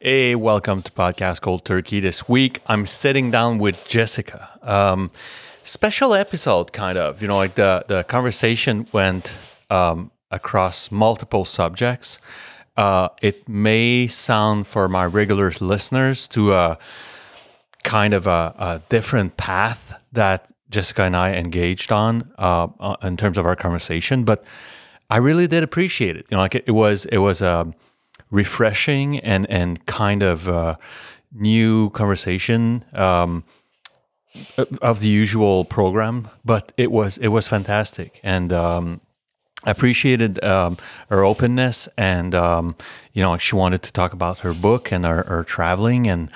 Hey, welcome to Podcast Cold Turkey. This week, I'm sitting down with Jessica. Um, special episode, kind of. You know, like the the conversation went um, across multiple subjects. Uh, it may sound for my regular listeners to a kind of a, a different path that Jessica and I engaged on uh, uh in terms of our conversation, but I really did appreciate it. You know, like it, it was it was a um, refreshing and and kind of uh, new conversation um, of the usual program, but it was it was fantastic and. Um, appreciated um, her openness and um, you know she wanted to talk about her book and her, her traveling and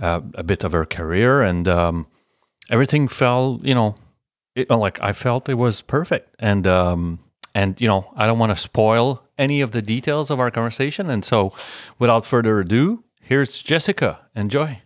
uh, a bit of her career and um, everything fell you know it, like i felt it was perfect and um, and you know i don't want to spoil any of the details of our conversation. And so, without further ado, here's Jessica. Enjoy.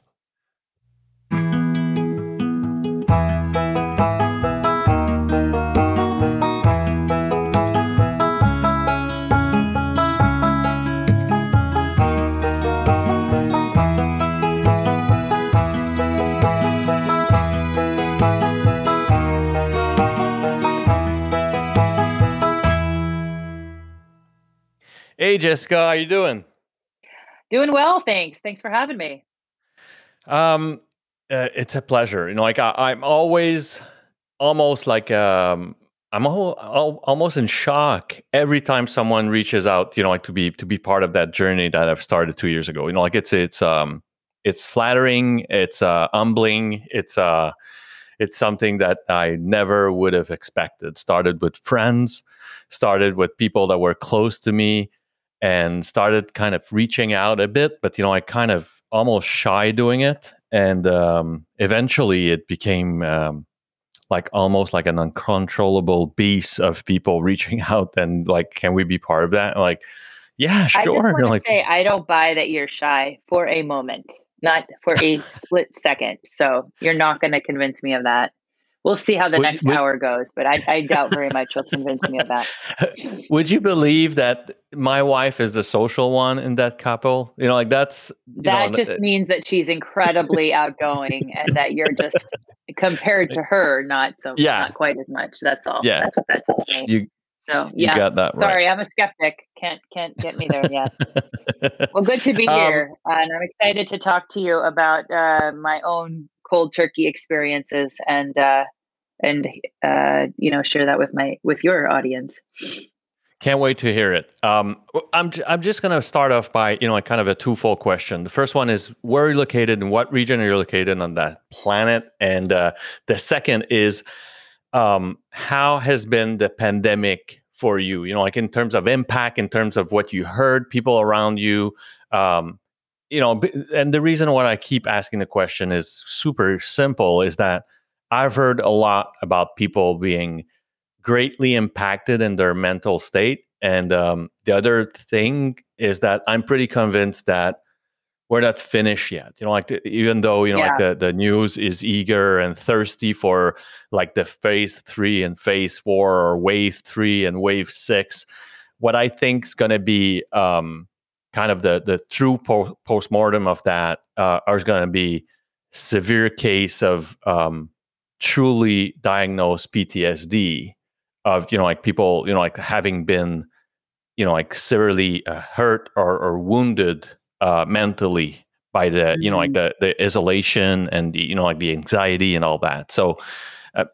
Hey, Jessica, how are you doing? Doing well, thanks. Thanks for having me. Um, uh, it's a pleasure. You know, like I, am always almost like um, I'm all, all, almost in shock every time someone reaches out. You know, like to be to be part of that journey that I've started two years ago. You know, like it's it's um it's flattering, it's uh, humbling, it's uh it's something that I never would have expected. Started with friends, started with people that were close to me and started kind of reaching out a bit, but you know, I kind of almost shy doing it, and um, eventually it became um, like almost like an uncontrollable beast of people reaching out and like, can we be part of that? like, yeah, sure. I like, say I don't buy that you're shy for a moment, not for a split second. So you're not going to convince me of that we'll see how the would, next would, hour goes, but I, I doubt very much you'll convince me of that. Would you believe that my wife is the social one in that couple? You know, like that's that know, just uh, means that she's incredibly outgoing and that you're just compared to her, not so yeah. not quite as much. That's all. Yeah, that's what that tells me. You, so yeah, you got that right. Sorry, I'm a skeptic. Can't can't get me there yet. well, good to be um, here, and I'm excited to talk to you about uh, my own cold turkey experiences and uh, and uh, you know share that with my with your audience. Can't wait to hear it. Um, I'm I'm just to start off by you know a kind of a twofold question. The first one is where are you located and what region are you located on that planet, and uh, the second is um, how has been the pandemic for you? You know, like in terms of impact, in terms of what you heard, people around you. Um, you know, and the reason why I keep asking the question is super simple: is that I've heard a lot about people being greatly impacted in their mental state. And um, the other thing is that I'm pretty convinced that we're not finished yet. You know, like the, even though you know, yeah. like the the news is eager and thirsty for like the phase three and phase four or wave three and wave six. What I think is going to be um, kind of the the true po- postmortem of that uh, is going to be severe case of um, truly diagnosed PTSD of you know like people you know like having been you know like severely uh, hurt or, or wounded uh, mentally by the mm-hmm. you know like mm-hmm. the the isolation and the, you know like the anxiety and all that so uh,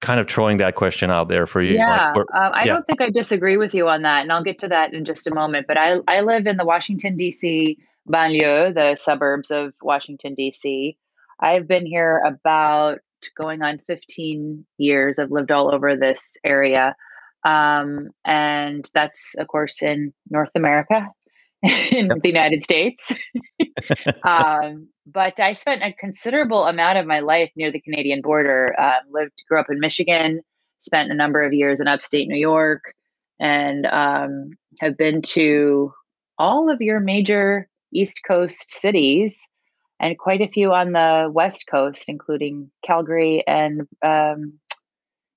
kind of throwing that question out there for you yeah like, uh, i yeah. don't think i disagree with you on that and i'll get to that in just a moment but i i live in the washington dc banlieue the suburbs of washington dc i've been here about going on 15 years. I've lived all over this area. Um, and that's, of course, in North America, in yep. the United States. um, but I spent a considerable amount of my life near the Canadian border. Uh, lived, grew up in Michigan, spent a number of years in upstate New York, and um, have been to all of your major East Coast cities and quite a few on the west coast, including Calgary and um,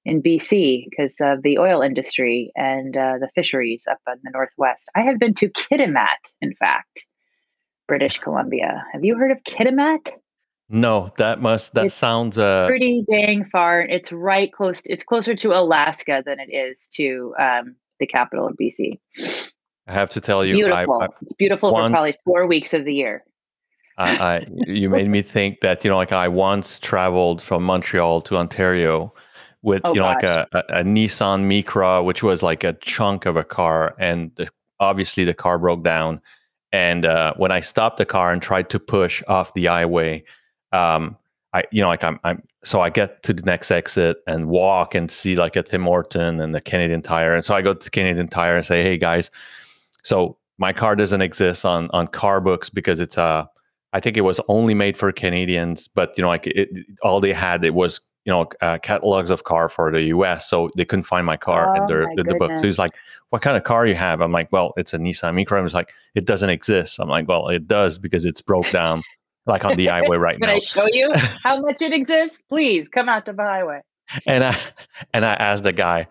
in BC because of the oil industry and uh, the fisheries up in the northwest. I have been to Kitimat, in fact, British Columbia. Have you heard of Kitimat? No, that must that It's sounds uh pretty dang far. It's right close. It's closer to Alaska than it is to um, the capital of BC. I have to tell you I, I Beautiful. It's beautiful for probably four weeks of the year. I, I you made me think that you know like I once traveled from Montreal to Ontario with Oh you know like a, a, a Nissan Micra which was like a chunk of a car and the, obviously the car broke down. And uh, when I stopped the car and tried to push off the highway um, I you know like I'm I'm so I get to the next exit and walk and see like a Tim Horton and the Canadian Tire. And so I go to the Canadian Tire and say hey guys. So my car doesn't exist on on car books because it's a I think it was only made for Canadians, but you know, like it, all they had it was you know uh, catalogs of car for the U.S., so they couldn't find my car in Oh their in the book. So he's like, "What kind of car you have?" I'm like, "Well, it's a Nissan Micra." He was like, "It doesn't exist." I'm like, "Well, it does because it's broke down, like on the highway right now. Can I show you how much it exists? Please come out to the highway. and I and I asked the guy,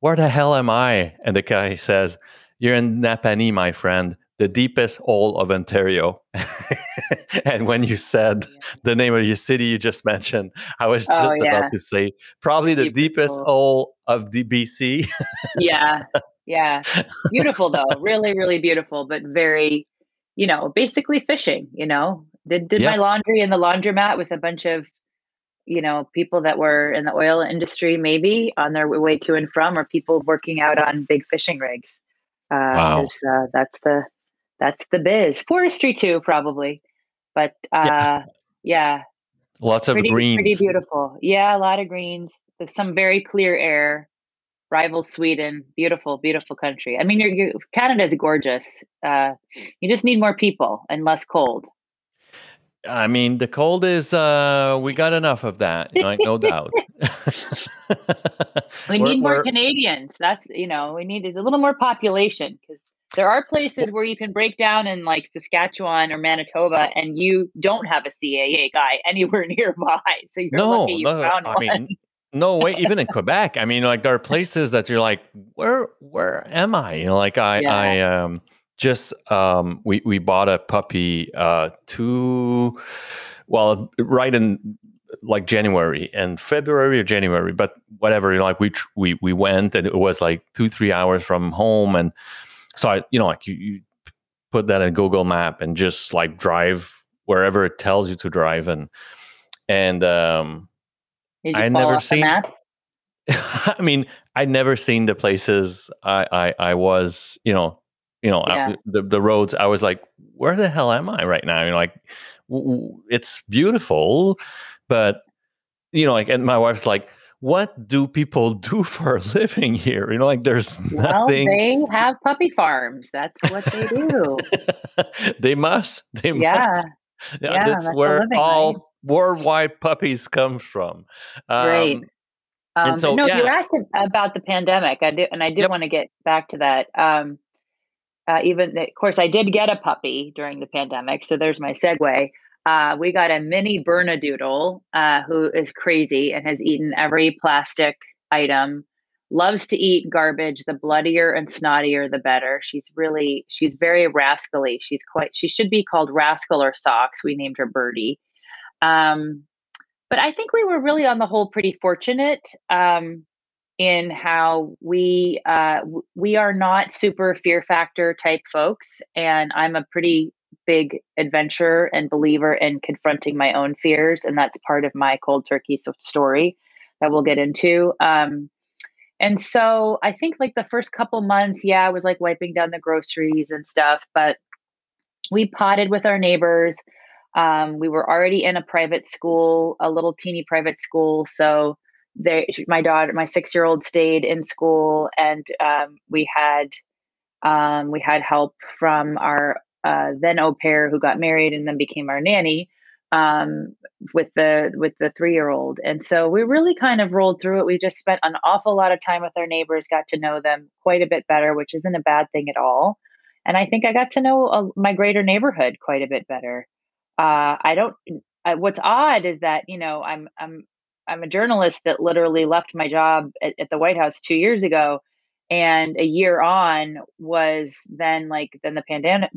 "Where the hell am I?" And the guy says, "You're in Napanee, my friend, the deepest hole of Ontario." and when you said Yeah. the name of your city you just mentioned, I was Oh just about to say probably the deepest deepest hole. of the BC. Yeah, yeah. Beautiful though, really, really beautiful, but very, you know, basically fishing. You know, did did my laundry in the laundromat with a bunch of you know people that were in the oil industry, maybe on their way to and from, or people working out on big fishing rigs. Wow. Uh, that's the that's the biz. Forestry too, probably, but Yeah. uh, yeah, Lots of pretty pretty beautiful. Yeah, a lot of greens. There's some very clear air rivals Sweden. Beautiful, beautiful country. I mean, you're, you Canada's gorgeous. Uh, you just need more people and less cold. I mean, the cold is uh we got enough of that, like no doubt. we need more Canadians. That's you know, we need a little more population because there are places where you can break down in like Saskatchewan or Manitoba, and you don't have a CAA guy anywhere nearby. So you're lucky No, you no, found I one. mean, no way. Even in Quebec, I mean, like there are places that you're like, where, where am I? You know, like I, Yeah. I um, just um, we we bought a puppy uh, two, well, right in like January and February or January, but whatever. You know, like we tr- we we went and it was like two three hours from home, and so I, you know, like you, you put that in Google Map and just like drive wherever it tells you to drive, and and um I never seen. I mean, I never seen the places I I, I was. You know, you know Yeah. I, the the roads. I was like, where the hell am I right now? You know, like w- w- it's beautiful, but you know, like, and my wife's like, what do people do for a living here? You know, like there's nothing. Well, they have puppy farms. That's what they do. they must. They Yeah. must. Yeah, Yeah. that's That's where living, right? all worldwide puppies come from. Great. Um, and Um, so, no, you asked about the pandemic. I did, and I did yep. want to get back to that. Um, uh, even of course, I did get a puppy during the pandemic, so there's my segue. Uh, we got a mini Bernedoodle uh, who is crazy and has eaten every plastic item. Loves to eat garbage. The bloodier and snottier, the better. She's really, she's very rascally. She's quite. She should be called Rascal or Socks. We named her Birdie. Um, but I think we were really on the whole pretty fortunate um, in how we uh, we are not super fear factor type folks, and I'm a pretty big adventurer and believer in confronting my own fears, and that's part of my cold turkey story that we'll get into. Um, and so I think like the first couple months, yeah, I was like wiping down the groceries and stuff, but we potted with our neighbors. Um, we were already in a private school, a little teeny private school. So my daughter, my six year old stayed in school, and um, we had um, we had help from our uh, then au pair who got married and then became our nanny um, with the with the three year old. And so we really kind of rolled through it. We just spent an awful lot of time with our neighbors, got to know them quite a bit better, which isn't a bad thing at all. And I think I got to know uh, my greater neighborhood quite a bit better. Uh, I don't. Uh, what's odd is that you know I'm I'm I'm a journalist that literally left my job at, at the White House two years ago, and a year on was then like then the pandemic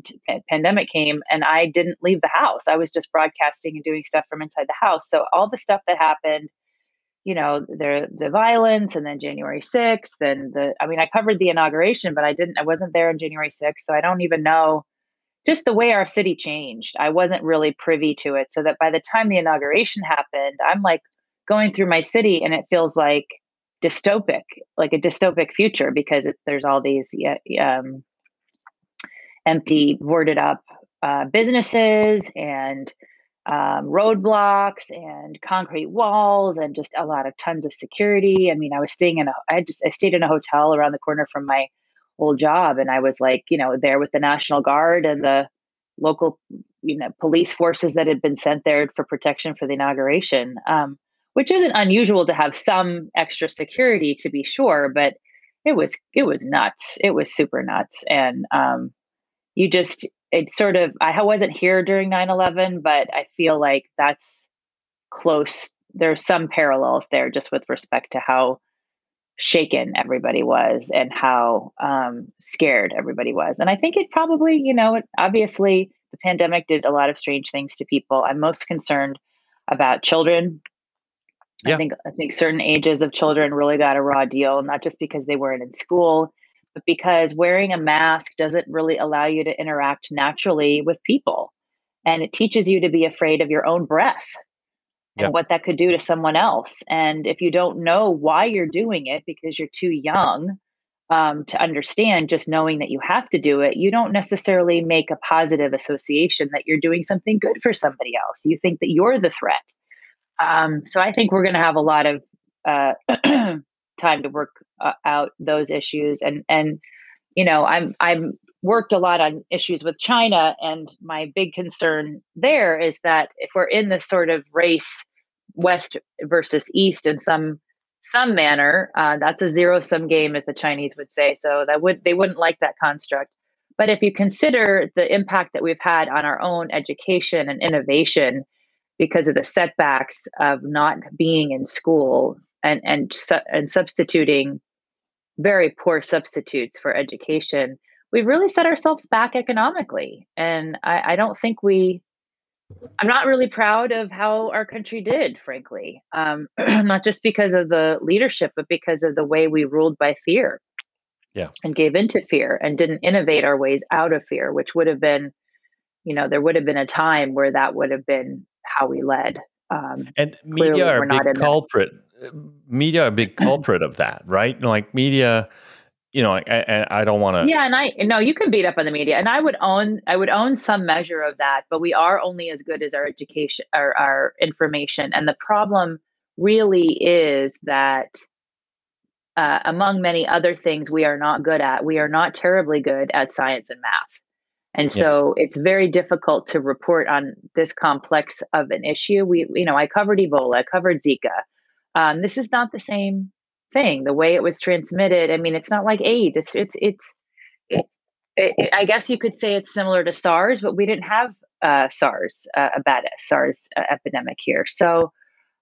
pandemic came and i didn't leave the house. I was just broadcasting and doing stuff from inside the house. So all the stuff that happened you know the the violence and then january 6th and the i mean i covered the inauguration but i didn't i wasn't there on january 6th so i don't even know just the way our city changed. I wasn't really privy to it so that by the time the inauguration happened i'm like going through my city and it feels like dystopic, like a dystopic future, because it, there's all these um, empty, boarded up uh, businesses and um, roadblocks and concrete walls and just a lot of tons of security. I mean, I was staying in a, I just, I stayed in a hotel around the corner from my old job, and I was like, you know, there with the National Guard and the local, you know, police forces that had been sent there for protection for the inauguration. Um, which isn't unusual to have some extra security to be sure, but it was it was nuts. It was super nuts. And um, you just it sort of I wasn't here during 9-11, but I feel like that's close. There's some parallels there just with respect to how shaken everybody was and how um, scared everybody was. And I think it probably, you know, it, obviously the pandemic did a lot of strange things to people. I'm most concerned about children yeah. I think I think certain ages of children really got a raw deal, not just because they weren't in school, but because wearing a mask doesn't really allow you to interact naturally with people. And it teaches you to be afraid of your own breath and what that could do to someone else. And if you don't know why you're doing it because you're too young um, to understand, just knowing that you have to do it, you don't necessarily make a positive association that you're doing something good for somebody else. You think that you're the threat. Um, so I think we're going to have a lot of uh, time to work uh, out those issues, and and you know I'm I'm worked a lot on issues with China, and my big concern there is that if we're in this sort of race, West versus East, in some some manner, uh, that's a zero sum game, as the Chinese would say. So that would they wouldn't like that construct. But if you consider the impact that we've had on our own education and innovation, because of the setbacks of not being in school and and and substituting very poor substitutes for education we've really set ourselves back economically. And i, I don't think we i'm not really proud of how our country did frankly um, not just because of the leadership but because of the way we ruled by fear. Yeah. And gave into fear and didn't innovate our ways out of fear which would have been you know there would have been a time where that would have been how we led. Um, and media are a big culprit. That. Uh, media are a big culprit of that, right? Like media, you know, I, I don't want to. Yeah, and I no, you can beat up on the media, and I would own I would own some measure of that, but we are only as good as our education, our, our information, and the problem really is that. Uh, among many other things we are not good at, we are not terribly good at science and math. And so it's very difficult to report on this complex of an issue. We, you know, I covered Ebola, I covered Zika. Um, this is not the same thing. The way it was transmitted, I mean, it's not like AIDS. It's, it's, it's, it, it, I guess you could say it's similar to SARS, but we didn't have uh, SARS, uh, a bad SARS uh, epidemic here. So,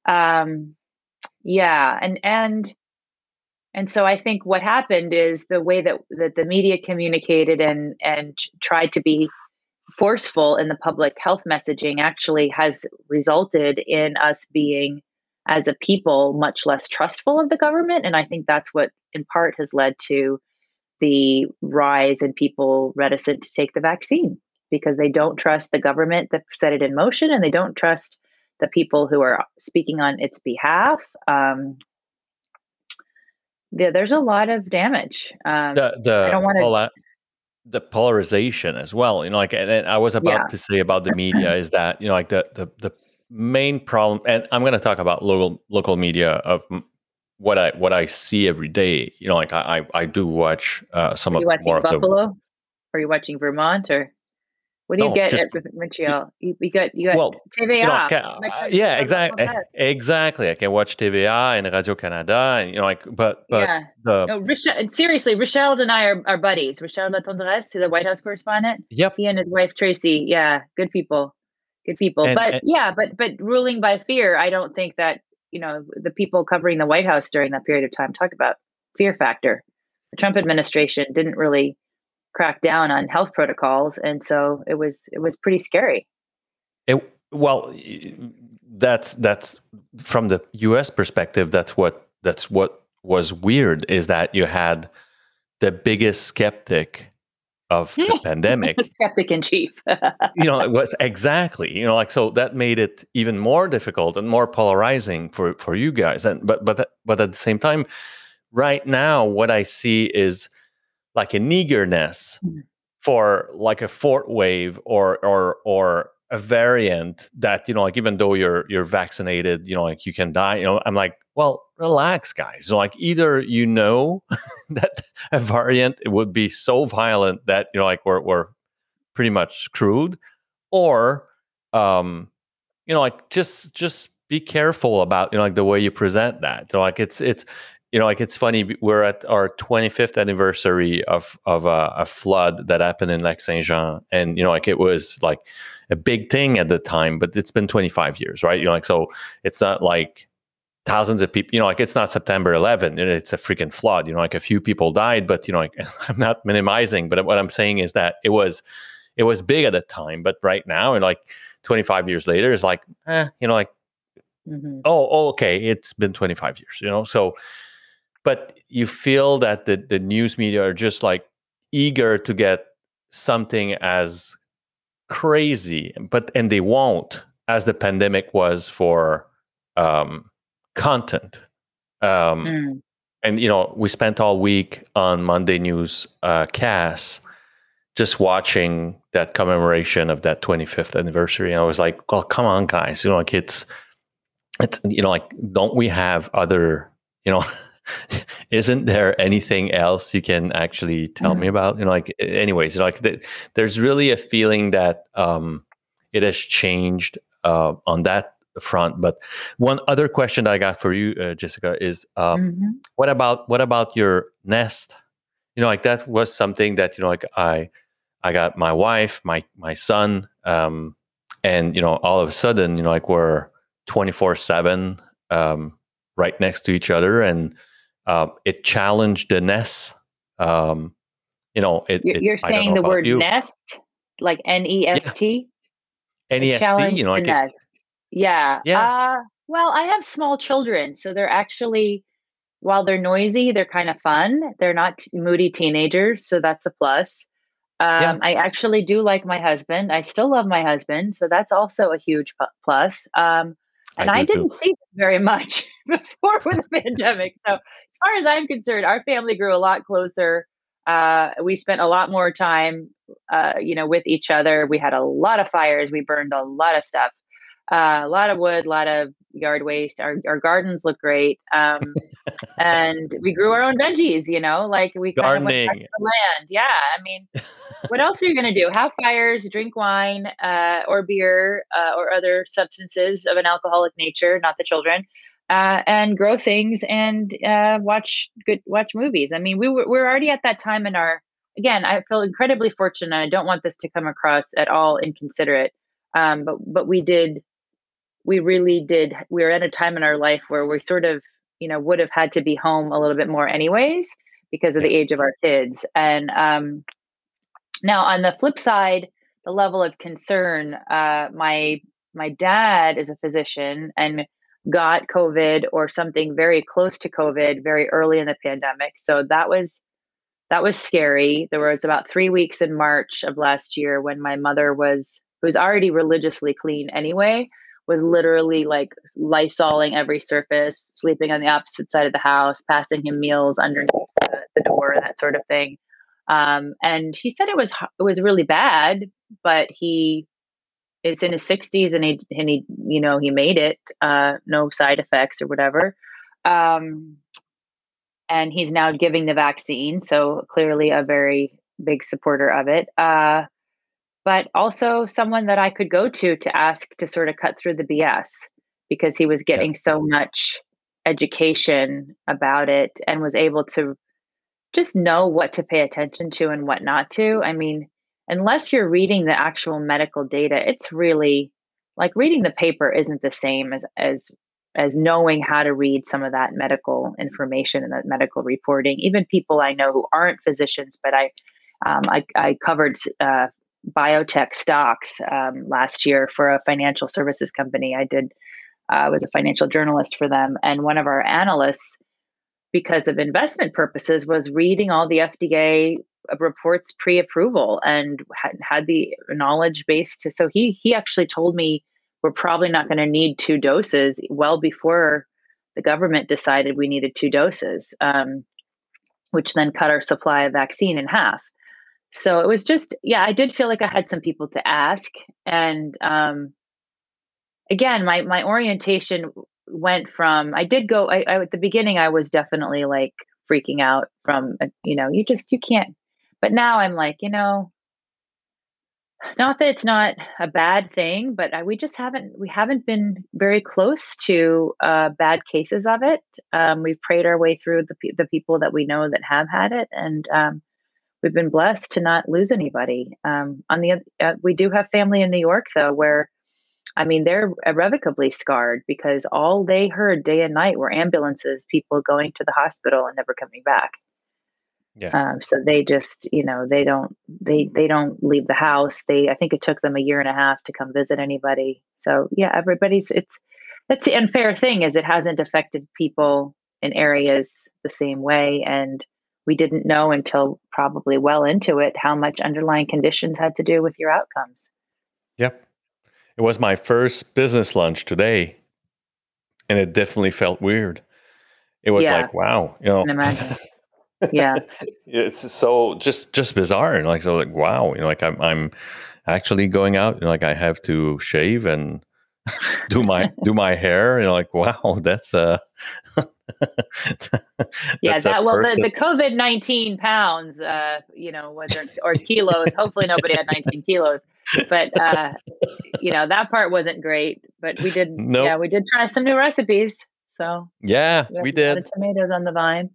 um, yeah, and and and so I think what happened is the way that, that the media communicated and and tried to be forceful in the public health messaging actually has resulted in us being as a people much less trustful of the government. And I think that's what in part has led to the rise in people reticent to take the vaccine because they don't trust the government that set it in motion and they don't trust the people who are speaking on its behalf. Um, yeah, there's a lot of damage. Um, the the I don't want to. the polarization as well. You know, like, and, and I was about yeah. to say about the media is that you know, like the the the main problem, and I'm going to talk about local local media of what I what I see every day. You know, like I I, I do watch uh, some Are you of more Buffalo? of the. Are you watching Vermont or? What do you no, get just, at Montreal? You, you got you got well, TVA. You know, uh, yeah, exactly, exactly. I can watch TVA and Radio Canada, and you know, like, but but yeah. the no, Richard, seriously, Richard and I are, are buddies. Richard Latendresse, the White House correspondent. Yep. He and his wife Tracy. Yeah, good people, good people. And, but and, yeah, but but ruling by fear, I don't think that you know the people covering the White House during that period of time talk about fear factor. the Trump administration didn't really crack down on health protocols, and so it was it was pretty scary. It, well, that's that's from the U.S. perspective. That's what that's what was weird is that you had the biggest skeptic of the pandemic. Skeptic in chief. you know, it was exactly, you know, like so that made it even more difficult and more polarizing for for you guys. And but but but at the same time, right now, what I see is like an eagerness mm-hmm. for like a fourth wave or or or a variant that you know like even though you're you're vaccinated you know like you can die you know i'm like well relax guys so like either you know that a variant would be so violent that you know like we're, we're pretty much screwed or um you know like just just be careful about you know like the way you present that you know like it's it's you know like it's funny we're at our 25th anniversary of of a, a flood that happened in Lac Saint Jean and you know like it was like a big thing at the time, but it's been 25 years, right? You know, like so it's not like thousands of people, you know, like it's not September 11, it's a freaking flood, you know, like a few people died, but you know, like I'm not minimizing, but what I'm saying is that it was it was big at the time, but right now and like 25 years later it's like, eh, you know, like mm-hmm. oh, oh, okay, it's been 25 years, you know. So but you feel that the the news media are just like eager to get something as crazy, but and they won't, as the pandemic was for um, content. Um, mm. And you know, we spent all week on Monday News uh, cast just watching that commemoration of that 25th anniversary. And I was like, well, come on, guys, you know, like it's it's you know, like don't we have other, you know. isn't there anything else you can actually tell mm-hmm. me about you know like anyways you know, like the, there's really a feeling that um, it has changed uh, on that front but one other question that i got for you uh, jessica is um, mm-hmm. what about what about your nest you know like that was something that you know like i i got my wife my my son um, and you know all of a sudden you know like we're 24 7 um, right next to each other and uh, it challenged the nest. Um, you know, it, you're, it, saying the word you. nest, like N E S T. N E S T. You know, like nest. yeah. Yeah. Uh, well, I have small children, so they're actually, while they're noisy, they're kind of fun. They're not t- moody teenagers, so that's a plus. Um, yeah. I actually do like my husband. I still love my husband, so that's also a huge plus. Um, and I, I didn't too. see them very much before with the pandemic. So, as far as I'm concerned, our family grew a lot closer. Uh, we spent a lot more time, uh, you know, with each other. We had a lot of fires. We burned a lot of stuff, uh, a lot of wood, a lot of yard waste. Our our gardens look great, um, and we grew our own veggies. You know, like we gardening kind of the land. Yeah, I mean, what else are you going to do? Have fires, drink wine uh, or beer uh, or other substances of an alcoholic nature, not the children. Uh, and grow things and uh, watch good watch movies. I mean, we were we're already at that time in our again. I feel incredibly fortunate. I don't want this to come across at all inconsiderate, um, but but we did we really did we were at a time in our life where we sort of you know would have had to be home a little bit more anyways because of the age of our kids. And um now on the flip side the level of concern uh my my dad is a physician and got covid or something very close to covid very early in the pandemic. So that was that was scary. There was about 3 weeks in march of last year when my mother was was already religiously clean anyway was literally like lysoling every surface, sleeping on the opposite side of the house, passing him meals underneath the, the door, that sort of thing. Um, and he said it was it was really bad, but he is in his 60s and he and he you know he made it, uh, no side effects or whatever. Um, and he's now giving the vaccine, so clearly a very big supporter of it. Uh, but also someone that I could go to to ask to sort of cut through the BS because he was getting yeah. so much education about it and was able to just know what to pay attention to and what not to. I mean, unless you're reading the actual medical data, it's really like reading the paper isn't the same as as as knowing how to read some of that medical information and that medical reporting. Even people I know who aren't physicians, but I um, I, I, covered uh, biotech stocks um, last year for a financial services company. I did uh, was a financial journalist for them, and one of our analysts, because of investment purposes, was reading all the FDA reports pre-approval and had, had the knowledge base to. So he he actually told me we're probably not going to need two doses well before the government decided we needed two doses, um, which then cut our supply of vaccine in half. So it was just, yeah, I did feel like I had some people to ask. And um, again, my, my orientation went from, I did go, I, I, at the beginning, I was definitely like freaking out from, uh, you know, you just, you can't, but now I'm like, you know, not that it's not a bad thing but I, we just haven't we haven't been very close to uh, bad cases of it um, we've prayed our way through the, the people that we know that have had it and um, we've been blessed to not lose anybody um, on the uh, we do have family in new york though where i mean they're irrevocably scarred because all they heard day and night were ambulances people going to the hospital and never coming back yeah. Um, so they just, you know, they don't they they don't leave the house. They I think it took them a year and a half to come visit anybody. So yeah, everybody's it's that's the unfair thing is it hasn't affected people in areas the same way and we didn't know until probably well into it how much underlying conditions had to do with your outcomes. Yep. It was my first business lunch today and it definitely felt weird. It was yeah. like, wow, you know. yeah it's so just just bizarre and like so like wow you know like i'm i'm actually going out know like i have to shave and do my do my hair and like wow that's uh yeah that well the, the covid-19 pounds uh you know whether or kilos hopefully nobody had 19 kilos but uh you know that part wasn't great but we did nope. yeah we did try some new recipes so yeah we, we did tomatoes on the vine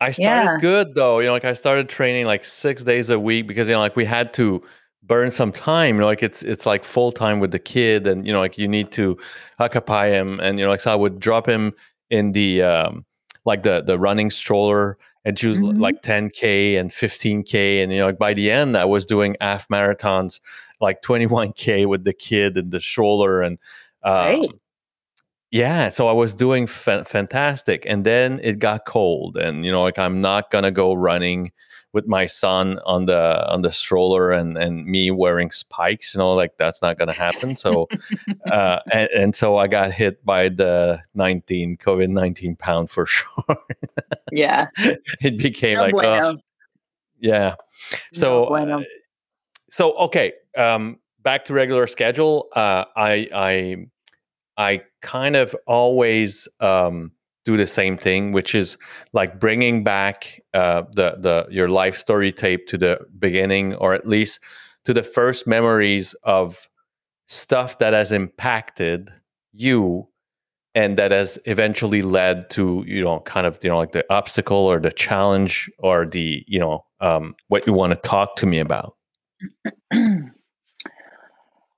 I started yeah. good though. You know, like I started training like six days a week because you know, like we had to burn some time. You know, like it's it's like full time with the kid, and you know, like you need to occupy him. And you know, like so I would drop him in the um like the the running stroller and choose mm-hmm. like 10k and 15k and you know like by the end i was doing half marathons like 21k with the kid and the stroller and um, yeah so i was doing fa- fantastic and then it got cold and you know like i'm not gonna go running with my son on the on the stroller and and me wearing spikes you know like that's not gonna happen. So uh and, and so i got hit by the 19 covid-19 pound for sure. Yeah. It became no like bueno. uh, yeah. So no bueno. uh, so okay um back to regular schedule. Uh i i I kind of always um, do the same thing, which is like bringing back uh, the the your life story tape to the beginning, or at least to the first memories of stuff that has impacted you and that has eventually led to you know kind of you know like the obstacle or the challenge or the you know um, what you want to talk to me about.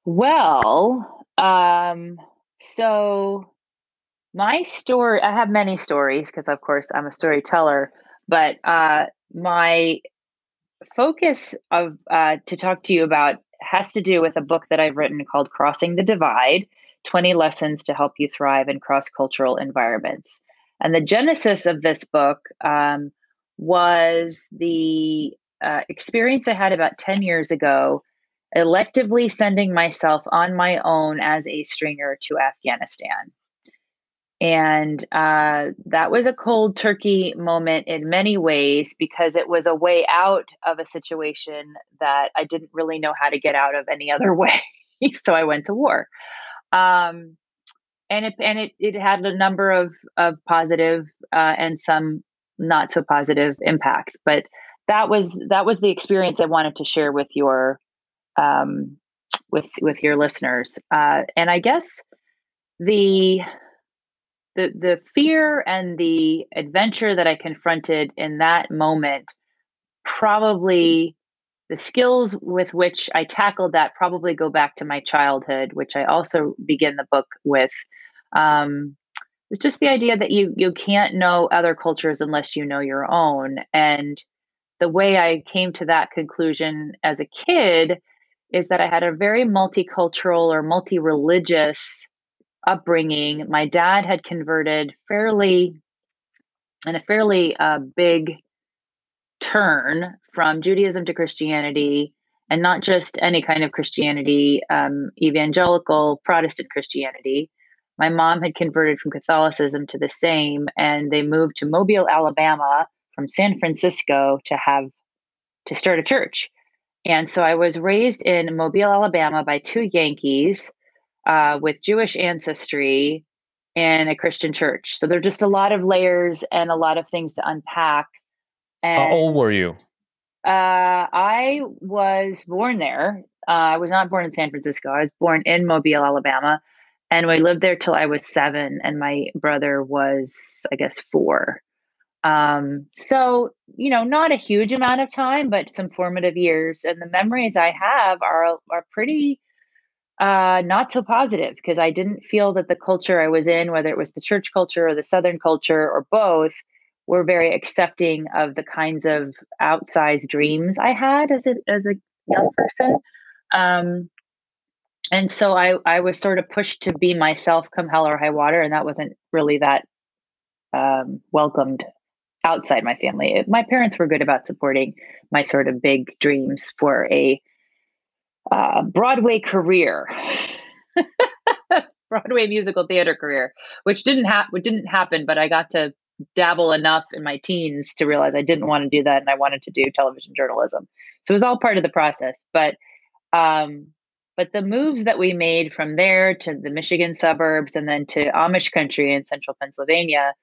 Well um so my story, I have many stories because, of course, I'm a storyteller. But uh, my focus of uh, to talk to you about has to do with a book that I've written called "Crossing the Divide: 20 Lessons to Help You Thrive in Cross-Cultural Environments." And the genesis of this book um, was the uh, experience I had about 10 years ago electively sending myself on my own as a stringer to Afghanistan. And uh, that was a cold turkey moment in many ways because it was a way out of a situation that I didn't really know how to get out of any other way. so I went to war. Um, and it and it, it had a number of of positive uh, and some not so positive impacts. But that was that was the experience I wanted to share with your um, with with your listeners. Uh, and I guess the the the fear and the adventure that I confronted in that moment probably the skills with which I tackled that probably go back to my childhood, which I also begin the book with. Um, it's just the idea that you you can't know other cultures unless you know your own and the way i came to that conclusion as a kid is that i had a very multicultural or multi-religious upbringing my dad had converted fairly in a fairly uh, big turn from judaism to christianity and not just any kind of christianity um, evangelical protestant christianity my mom had converted from Catholicism to the same, and they moved to Mobile, Alabama from San Francisco to have to start a church. And so I was raised in Mobile, Alabama by two Yankees uh, with Jewish ancestry in a Christian church. So there are just a lot of layers and a lot of things to unpack. And, How old were you? Uh, I was born there. Uh, I was not born in San Francisco. I was born in Mobile, Alabama and we lived there till I was seven, and my brother was, I guess, four. Um, so you know, not a huge amount of time, but some formative years, and the memories I have are are pretty uh, not so positive because I didn't feel that the culture I was in, whether it was the church culture or the Southern culture or both, were very accepting of the kinds of outsized dreams I had as a as a young person. Um, and so I I was sort of pushed to be myself come hell or high water, and that wasn't really that um, welcomed outside my family. My parents were good about supporting my sort of big dreams for a uh, Broadway career, Broadway musical theater career, which didn't happen. Didn't happen, but I got to dabble enough in my teens to realize I didn't want to do that, and I wanted to do television journalism. So it was all part of the process, but. Um, but the moves that we made from there to the Michigan suburbs and then to Amish country in central Pennsylvania,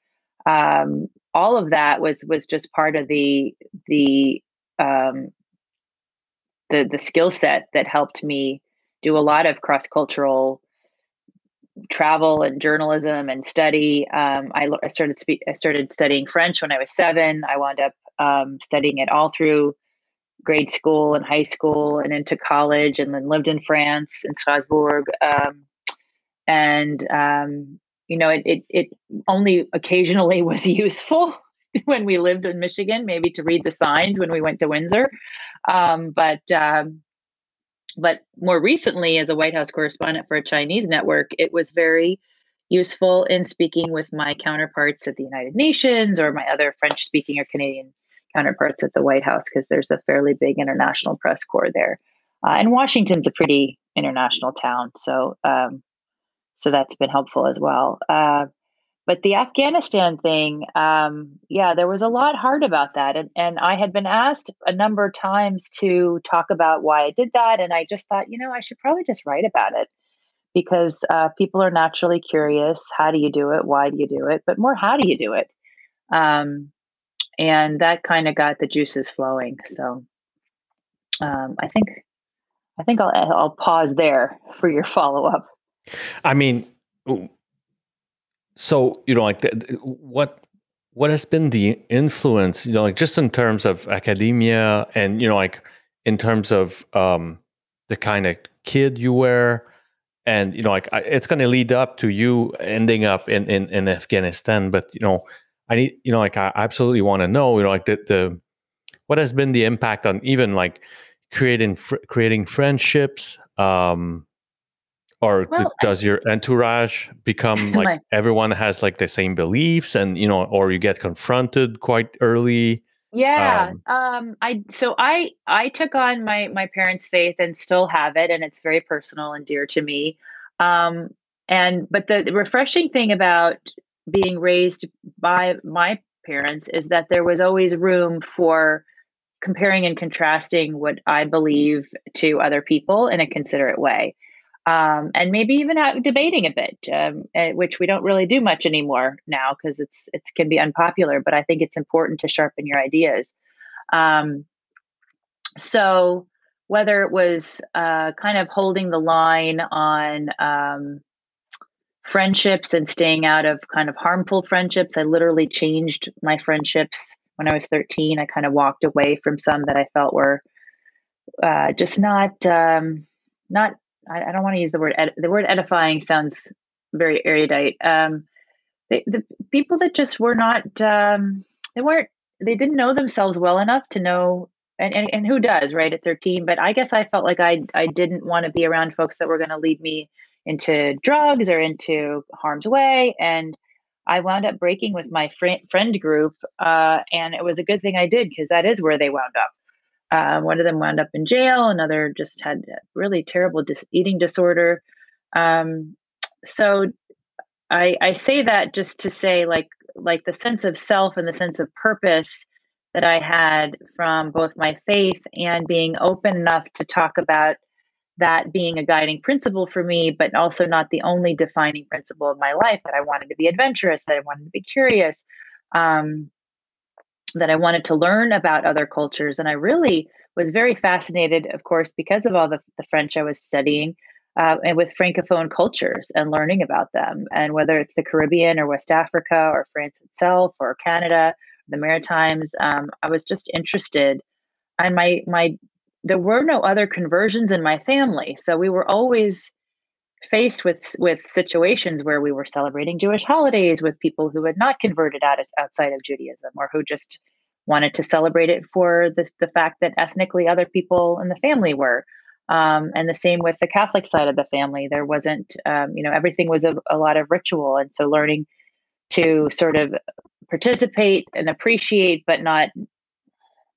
um, all of that was was just part of the the um, the the skill set that helped me do a lot of cross cultural travel and journalism and study. Um, I, I, started spe- I started studying French when I was seven. I wound up um, studying it all through grade school and high school and into college and then lived in France in Strasbourg. Um, and, um, you know, it, it, it only occasionally was useful when we lived in Michigan, maybe to read the signs when we went to Windsor. Um, but, um, but more recently, as a White House correspondent for a Chinese network, it was very useful in speaking with my counterparts at the United Nations or my other French speaking or Canadian counterparts at the White House because there's a fairly big international press corps there, uh, and Washington's a pretty international town, so um, so that's been helpful as well. Uh, but the Afghanistan thing, um, yeah, there was a lot hard about that, and and I had been asked a number of times to talk about why I did that, and I just thought, you know, I should probably just write about it because uh, people are naturally curious. How do you do it? Why do you do it? But more, how do you do it? Um, and that kind of got the juices flowing. So um, I think I think I'll I'll pause there for your follow up. I mean, so you know, like the, what what has been the influence? You know, like just in terms of academia, and you know, like in terms of um, the kind of kid you were. And you know, like it's going to lead up to you ending up in, in, in Afghanistan. But you know, I need, you know, like I absolutely want to know, you know, like the, the what has been the impact on even like creating fr- creating friendships, um, or well, does your entourage become like my, everyone has like the same beliefs, and you know, or you get confronted quite early? Yeah. Um, um, I so I I took on my my parents' faith and still have it, and it's very personal and dear to me. Um, and but the refreshing thing about being raised by my parents is that there was always room for comparing and contrasting what I believe to other people in a considerate way. Um, and maybe even debating a bit, um, eh, which we don't really do much anymore now because it's it can be unpopular. But I think it's important to sharpen your ideas. Um, so whether it was uh, kind of holding the line on um, friendships and staying out of kind of harmful friendships. I literally changed my friendships when I was 13. I kind of walked away from some that I felt were uh, just not, um, not, I, I don't want to use the word, ed- the word edifying sounds very erudite. Um, they, the people that just were not um, they weren't they didn't know themselves well enough to know and, and, and who does right at 13 but i guess i felt like i i didn't want to be around folks that were going to lead me into drugs or into harm's way and i wound up breaking with my friend friend group uh, and it was a good thing i did because that is where they wound up uh, one of them wound up in jail another just had really terrible dis- eating disorder um, so I, I say that just to say like like the sense of self and the sense of purpose that I had from both my faith and being open enough to talk about that being a guiding principle for me, but also not the only defining principle of my life. That I wanted to be adventurous, that I wanted to be curious, um, that I wanted to learn about other cultures, and I really was very fascinated, of course, because of all the, the French I was studying uh, and with francophone cultures and learning about them and whether it's the caribbean or west africa or france itself or canada the maritimes um, i was just interested. And my my there were no other conversions in my family so we were always faced with with situations where we were celebrating jewish holidays with people who had not converted out outside of judaism or who just wanted to celebrate it for the, the fact that ethnically other people in the family were um, and the same with the Catholic side of the family. There wasn't, um, you know, everything was a, a lot of ritual. And so learning to sort of participate and appreciate, but not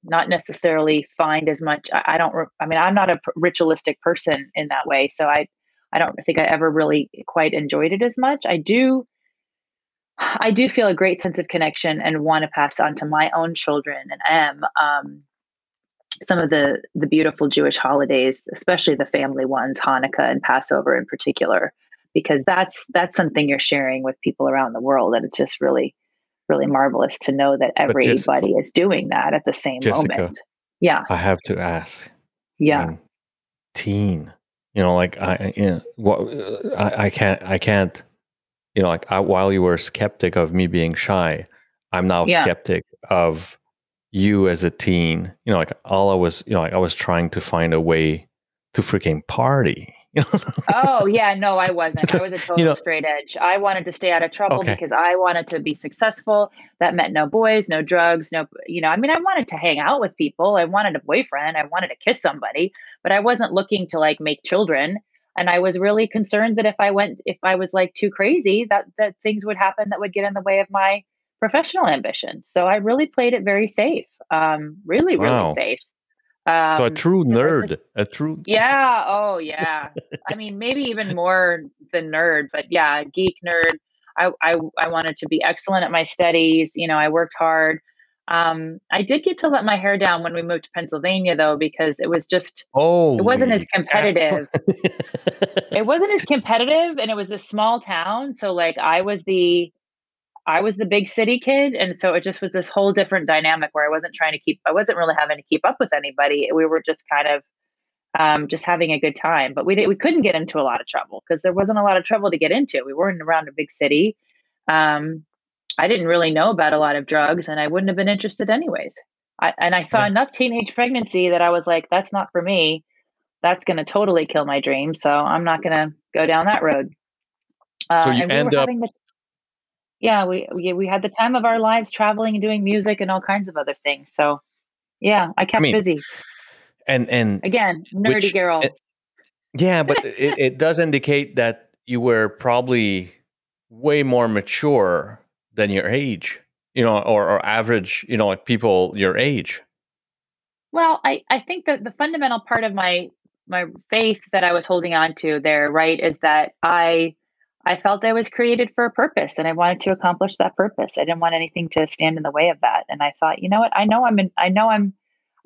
not necessarily find as much. I, I don't. I mean, I'm not a ritualistic person in that way, so I I don't think I ever really quite enjoyed it as much. I do. I do feel a great sense of connection and want to pass on to my own children and am um, some of the the beautiful Jewish holidays, especially the family ones, Hanukkah and Passover in particular, because that's that's something you're sharing with people around the world, and it's just really really marvelous to know that everybody Jessica, is doing that at the same Jessica, moment. Yeah, I have to ask. Yeah, teen, you know, like I, you know, what uh, I, I can't, I can't, you know, like I, while you were skeptic of me being shy, I'm now yeah. skeptic of you as a teen, you know, like all I was, you know, like I was trying to find a way to freaking party. oh yeah, no, I wasn't. I was a total you know, straight edge. I wanted to stay out of trouble okay. because I wanted to be successful. That meant no boys, no drugs, no, you know, I mean, I wanted to hang out with people. I wanted a boyfriend. I wanted to kiss somebody, but I wasn't looking to like make children. And I was really concerned that if I went, if I was like too crazy, that that things would happen that would get in the way of my professional ambitions. So I really played it very safe. Um, really, wow. really safe. Um, so a um, true nerd, a true. Yeah. Oh, yeah. I mean, maybe even more than nerd, but yeah, geek nerd. I, I I wanted to be excellent at my studies. You know, I worked hard. Um, I did get to let my hair down when we moved to Pennsylvania, though, because it was just oh, it wasn't as competitive. it wasn't as competitive, and it was a small town, so like I was the I was the big city kid. And so it just was this whole different dynamic where I wasn't trying to keep, I wasn't really having to keep up with anybody. We were just kind of um, just having a good time. But we, did, we couldn't get into a lot of trouble because there wasn't a lot of trouble to get into. We weren't around a big city. Um, I didn't really know about a lot of drugs and I wouldn't have been interested anyways. I, and I saw yeah. enough teenage pregnancy that I was like, that's not for me. That's going to totally kill my dream. So I'm not going to go down that road. Uh, so you end up. The, yeah, we, we we had the time of our lives traveling and doing music and all kinds of other things. So yeah, I kept I mean, busy. And and again, nerdy which, girl. It, yeah, but it, it does indicate that you were probably way more mature than your age, you know, or, or average, you know, like people your age. Well, I, I think that the fundamental part of my my faith that I was holding on to there, right, is that I I felt I was created for a purpose and I wanted to accomplish that purpose. I didn't want anything to stand in the way of that. And I thought, you know what? I know I'm in, I know I'm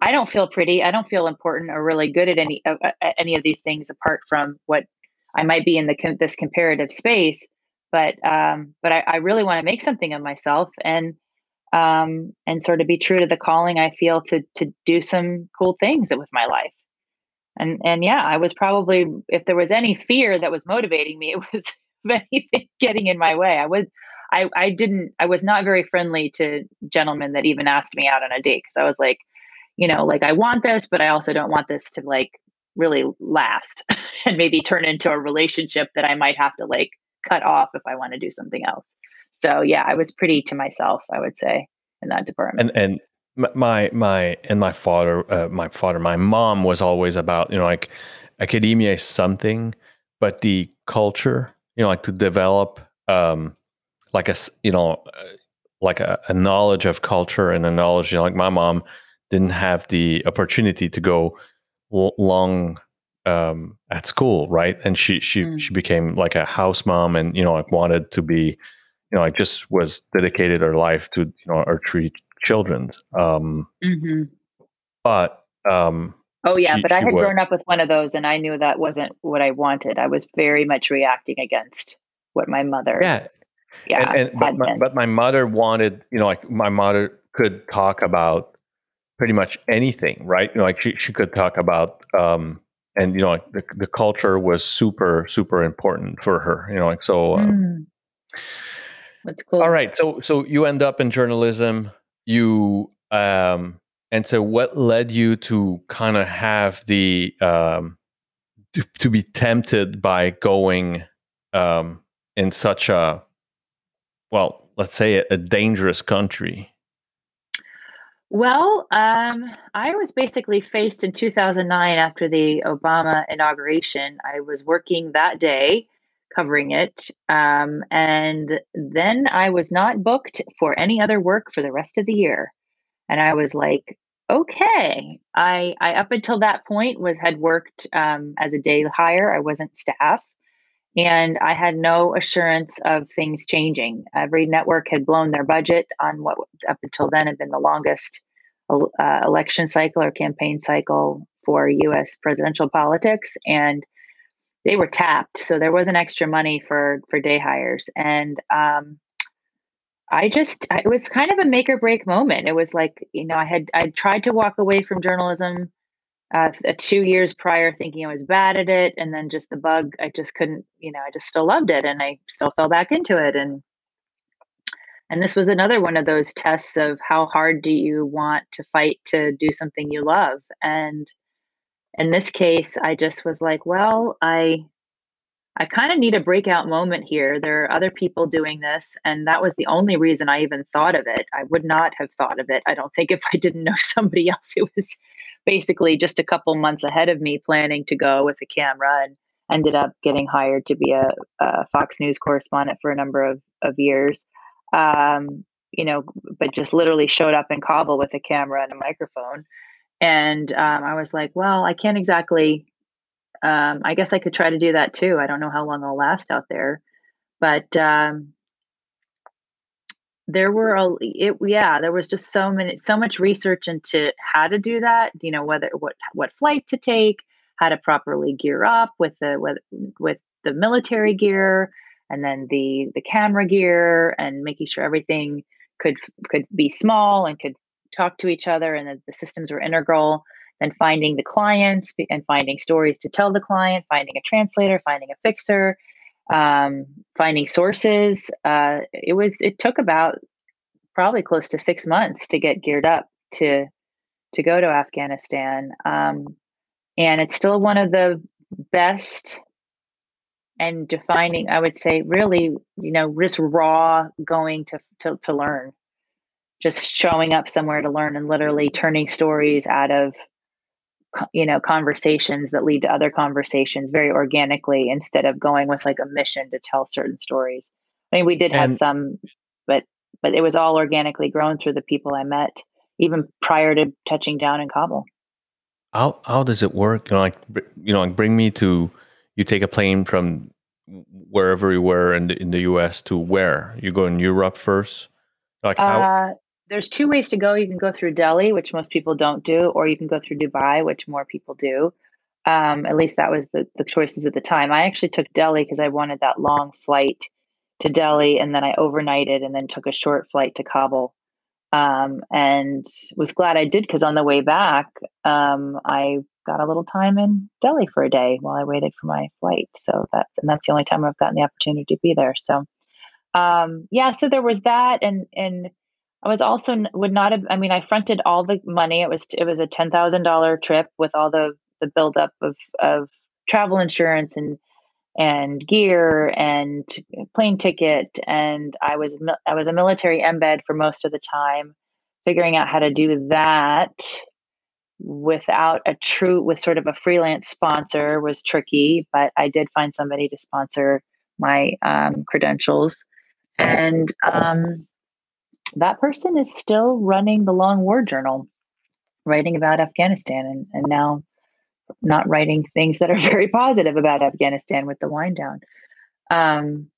I don't feel pretty. I don't feel important or really good at any uh, any of these things apart from what I might be in the this comparative space. But um, but I, I really want to make something of myself and um, and sort of be true to the calling I feel to to do some cool things with my life. And and yeah, I was probably if there was any fear that was motivating me, it was anything getting in my way. I was I I didn't I was not very friendly to gentlemen that even asked me out on a date because I was like, you know, like I want this, but I also don't want this to like really last and maybe turn into a relationship that I might have to like cut off if I want to do something else. So yeah, I was pretty to myself, I would say, in that department. And and my my and my father, uh, my father, my mom was always about you know like academia is something, but the culture, you know, like to develop um, like a you know uh, like a, a knowledge of culture and a knowledge, you know, like my mom didn't have the opportunity to go l- long um, at school, right? And she she mm. she became like a house mom, and you know, like wanted to be, you know, I just was dedicated her life to you know our three children. Um, mm-hmm. But um, oh yeah, she, but I had grown up with one of those, and I knew that wasn't what I wanted. I was very much reacting against what my mother. Yeah, yeah. And, and but, my, but my mother wanted, you know, like my mother could talk about pretty much anything, right? You know, like she she could talk about. um and you know like the, the culture was super super important for her you know like so um, mm. that's cool all right so so you end up in journalism you um and so what led you to kind of have the um to, to be tempted by going um in such a well let's say a, a dangerous country well, um, I was basically faced in 2009 after the Obama inauguration. I was working that day covering it. Um, and then I was not booked for any other work for the rest of the year. And I was like, okay. I, I up until that point was had worked um, as a day hire. I wasn't staff. And I had no assurance of things changing. Every network had blown their budget on what up until then had been the longest uh, election cycle or campaign cycle for US presidential politics. And they were tapped. So there wasn't extra money for for day hires. And um, I just it was kind of a make or break moment. It was like, you know, I had I tried to walk away from journalism uh, two years prior thinking I was bad at it. And then just the bug, I just couldn't, you know, I just still loved it and I still fell back into it. And, and this was another one of those tests of how hard do you want to fight to do something you love. And in this case, I just was like, well, I, I kind of need a breakout moment here. There are other people doing this, and that was the only reason I even thought of it. I would not have thought of it. I don't think if I didn't know somebody else who was basically just a couple months ahead of me planning to go with a camera and ended up getting hired to be a, a Fox News correspondent for a number of, of years. Um, you know, but just literally showed up in Kabul with a camera and a microphone. And um, I was like, well, I can't exactly, um, I guess I could try to do that too. I don't know how long I'll last out there. But um, there were a it yeah there was just so many so much research into how to do that you know whether what what flight to take how to properly gear up with the with with the military gear and then the the camera gear and making sure everything could could be small and could talk to each other and that the systems were integral then finding the clients and finding stories to tell the client finding a translator finding a fixer um, finding sources. Uh, it was it took about probably close to six months to get geared up to to go to Afghanistan, um, and it's still one of the best and defining. I would say, really, you know, just raw going to to, to learn, just showing up somewhere to learn, and literally turning stories out of you know conversations that lead to other conversations very organically instead of going with like a mission to tell certain stories. I mean we did have and, some but but it was all organically grown through the people i met even prior to touching down in kabul. How how does it work? You know like you know like bring me to you take a plane from wherever you were in the, in the us to where? You go in europe first? Like how uh, there's two ways to go. You can go through Delhi, which most people don't do, or you can go through Dubai, which more people do. Um, at least that was the, the choices at the time. I actually took Delhi because I wanted that long flight to Delhi, and then I overnighted and then took a short flight to Kabul. Um, and was glad I did because on the way back, um, I got a little time in Delhi for a day while I waited for my flight. So that's and that's the only time I've gotten the opportunity to be there. So um, yeah, so there was that, and and I was also would not have. I mean, I fronted all the money. It was it was a ten thousand dollar trip with all the the buildup of of travel insurance and and gear and plane ticket and I was I was a military embed for most of the time figuring out how to do that without a true with sort of a freelance sponsor was tricky but I did find somebody to sponsor my um, credentials and um, that person is still running the long war journal writing about Afghanistan and, and now not writing things that are very positive about Afghanistan with the wind down. Um,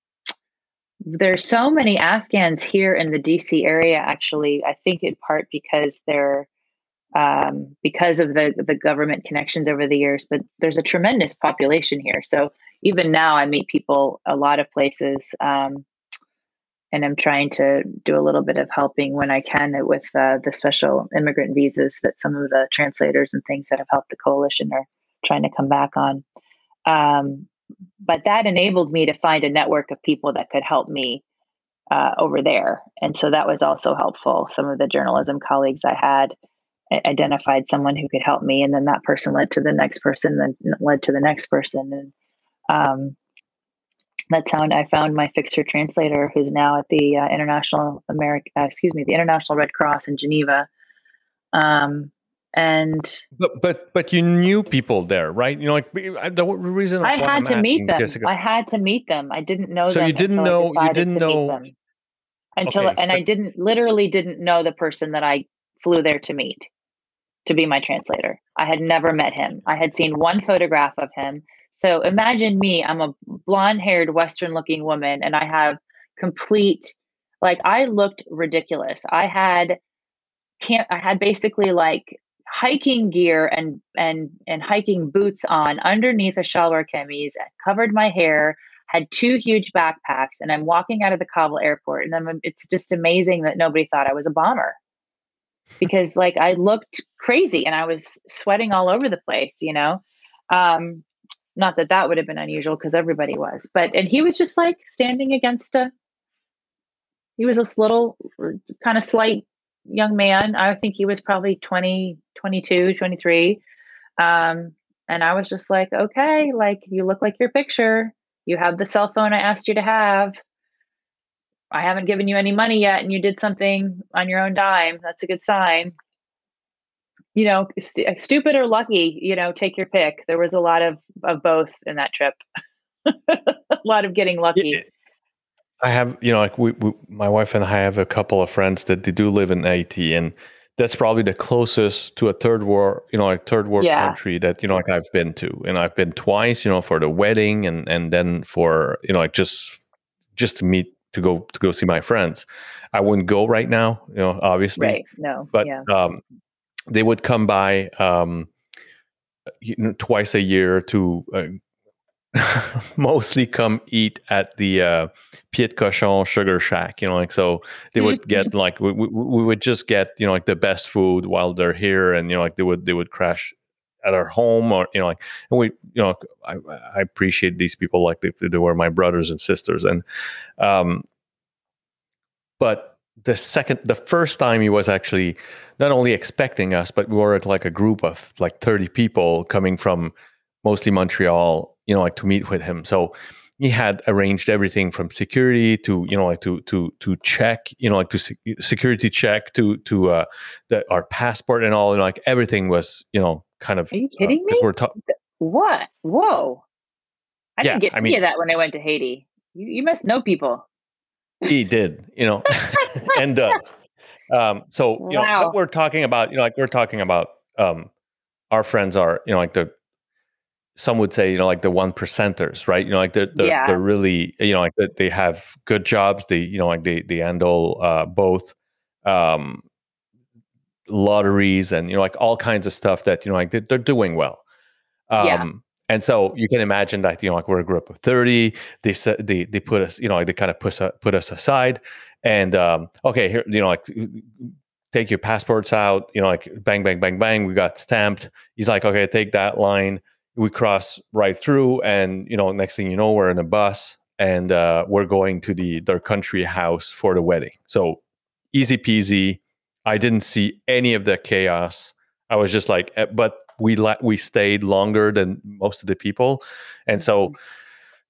there's so many Afghans here in the DC area, actually, I think in part because they're um, because of the the government connections over the years, but there's a tremendous population here. So even now, I meet people a lot of places. Um, and I'm trying to do a little bit of helping when I can with uh, the special immigrant visas that some of the translators and things that have helped the coalition are trying to come back on. Um, but that enabled me to find a network of people that could help me uh, over there, and so that was also helpful. Some of the journalism colleagues I had identified someone who could help me, and then that person led to the next person, then led to the next person, and um, that's how I found my fixer translator, who's now at the uh, International America, uh, excuse me, the International Red Cross in Geneva. Um, and but but but you knew people there, right? You know, like the reason I had I'm to meet them. Jessica, I had to meet them. I didn't know so them. you didn't know you didn't know until okay, and but, I didn't literally didn't know the person that I flew there to meet to be my translator. I had never met him. I had seen one photograph of him so imagine me, I'm a blonde haired Western looking woman, and I have complete, like, I looked ridiculous. I had, can't, I had basically like hiking gear and and and hiking boots on underneath a shalwar kameez covered my hair had two huge backpacks and i'm walking out of the kabul airport and I'm, it's just amazing that nobody thought i was a bomber because like i looked crazy and i was sweating all over the place you know um, not that that would have been unusual because everybody was, but and he was just like standing against a. He was this little, kind of slight young man. I think he was probably 20, 22, 23. Um, and I was just like, okay, like you look like your picture. You have the cell phone I asked you to have. I haven't given you any money yet, and you did something on your own dime. That's a good sign you know, st- uh, stupid or lucky, you know, take your pick. There was a lot of of both in that trip. a lot of getting lucky. I have, you know, like we, we, my wife and I have a couple of friends that they do live in Haiti, and that's probably the closest to a third world, you know, like third world yeah. country that you know, like I've been to, and I've been twice, you know, for the wedding, and and then for you know, like just just to meet to go to go see my friends. I wouldn't go right now, you know, obviously. Right. No. But yeah. um, they would come by um, you know, twice a year to uh, mostly come eat at the uh, Pied Cochon Sugar Shack. You know, like so they would get like we, we, we would just get you know like the best food while they're here, and you know like they would they would crash at our home or you know like and we you know I, I appreciate these people like they, they were my brothers and sisters and um but the second the first time he was actually not only expecting us but we were at like a group of like 30 people coming from mostly montreal you know like to meet with him. So he had arranged everything from security to you know like to to to check you know like to sec- security check to to uh the, our passport and all and like everything was you know kind of are you kidding uh, me we're ta- what? Whoa. I yeah, didn't get I any mean, of that when i went to haiti. You, you must know people he did, you know, and does. Um, so you wow. know, we're talking about, you know, like we're talking about um, our friends are, you know, like the some would say, you know, like the one percenters, right? You know, like they're they're, yeah. they're really, you know, like they have good jobs. They, you know, like they they handle uh, both um, lotteries and you know, like all kinds of stuff that you know, like they're, they're doing well. Um, yeah. And so you can imagine that you know, like we're a group of thirty. They they they put us, you know, like they kind of put us put us aside, and um, okay, here, you know, like take your passports out, you know, like bang, bang, bang, bang. We got stamped. He's like, okay, take that line. We cross right through, and you know, next thing you know, we're in a bus and uh, we're going to the their country house for the wedding. So easy peasy. I didn't see any of the chaos. I was just like, eh, but we la- we stayed longer than most of the people, and so mm-hmm.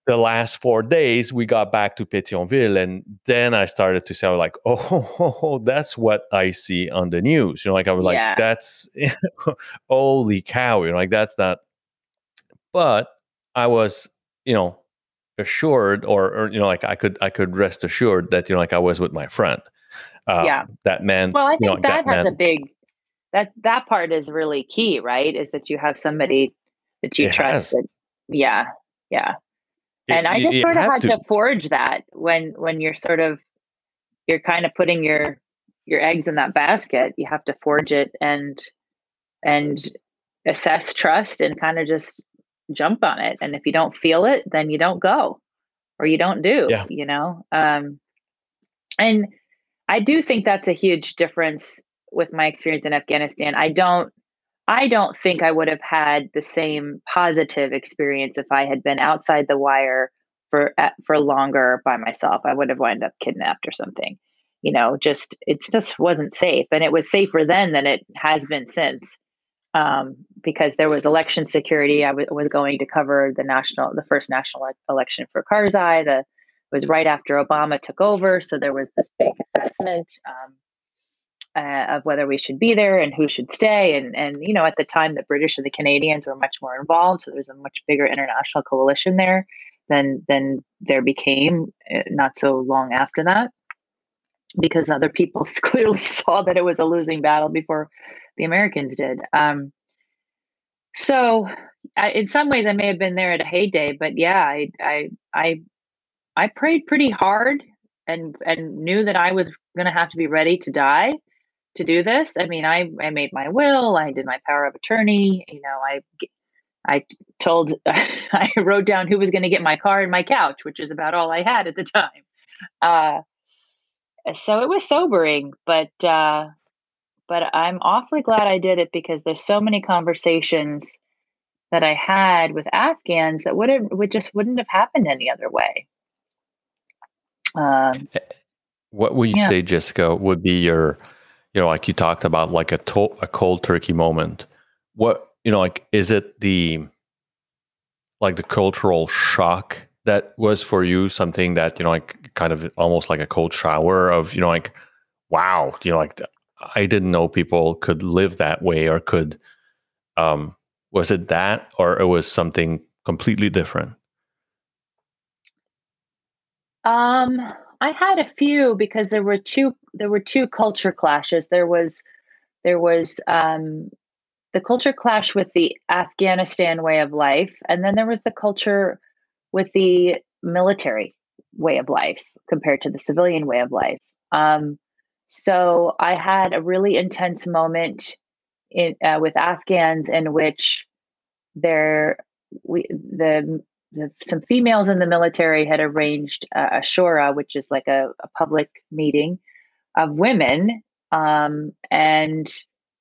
the last four days we got back to Pétionville, and then I started to say like, oh, that's what I see on the news. You know, like I was yeah. like, that's holy cow. You know, like that's not. But I was, you know, assured, or, or you know, like I could I could rest assured that you know, like I was with my friend. Um, yeah, that man. Well, I think you know, that, that has man, a big that that part is really key, right? Is that you have somebody that you trust. That, yeah, yeah. It, and I just sort of had to. to forge that when when you're sort of you're kind of putting your your eggs in that basket. You have to forge it and and assess trust and kind of just jump on it. And if you don't feel it, then you don't go or you don't do. Yeah. You know. Um, and I do think that's a huge difference with my experience in Afghanistan. I don't I don't think I would have had the same positive experience if I had been outside the wire for for longer by myself. I would have wound up kidnapped or something. You know, just it just wasn't safe, and it was safer then than it has been since, um, because there was election security. I w- was going to cover the national, the first national election for Karzai. The was right after Obama took over, so there was this big assessment. Um, uh, of whether we should be there and who should stay. And and you know, at the time, the British and the Canadians were much more involved, so there was a much bigger international coalition there than than there became uh, not so long after that, because other people clearly saw that it was a losing battle before the Americans did. Um, so, I, in some ways, I may have been there at a heyday, but yeah, I I I I prayed pretty hard and and knew that I was going to have to be ready to die to do this. I mean, I I made my will, I did my power of attorney, you know, I I told I wrote down who was going to get my car and my couch, which is about all I had at the time. Uh, so it was sobering, but uh, but I'm awfully glad I did it because there's so many conversations that I had with Afghans that would have would just wouldn't have happened any other way. Um, eh, what would you yeah. say, Jessica, would be your you know, like you talked about, like a to- a cold turkey moment. What you know, like is it the like the cultural shock that was for you something that you know, like kind of almost like a cold shower of you know, like wow, you know, like I didn't know people could live that way or could. Um, was it that, or it was something completely different? Um, I had a few because there were two there were two culture clashes. There was there was um, the culture clash with the Afghanistan way of life, and then there was the culture with the military way of life compared to the civilian way of life. Um, so I had a really intense moment in, uh, with Afghans in which there we the the, some females in the military had arranged a, a shura, which is like a, a public meeting of women. Um, and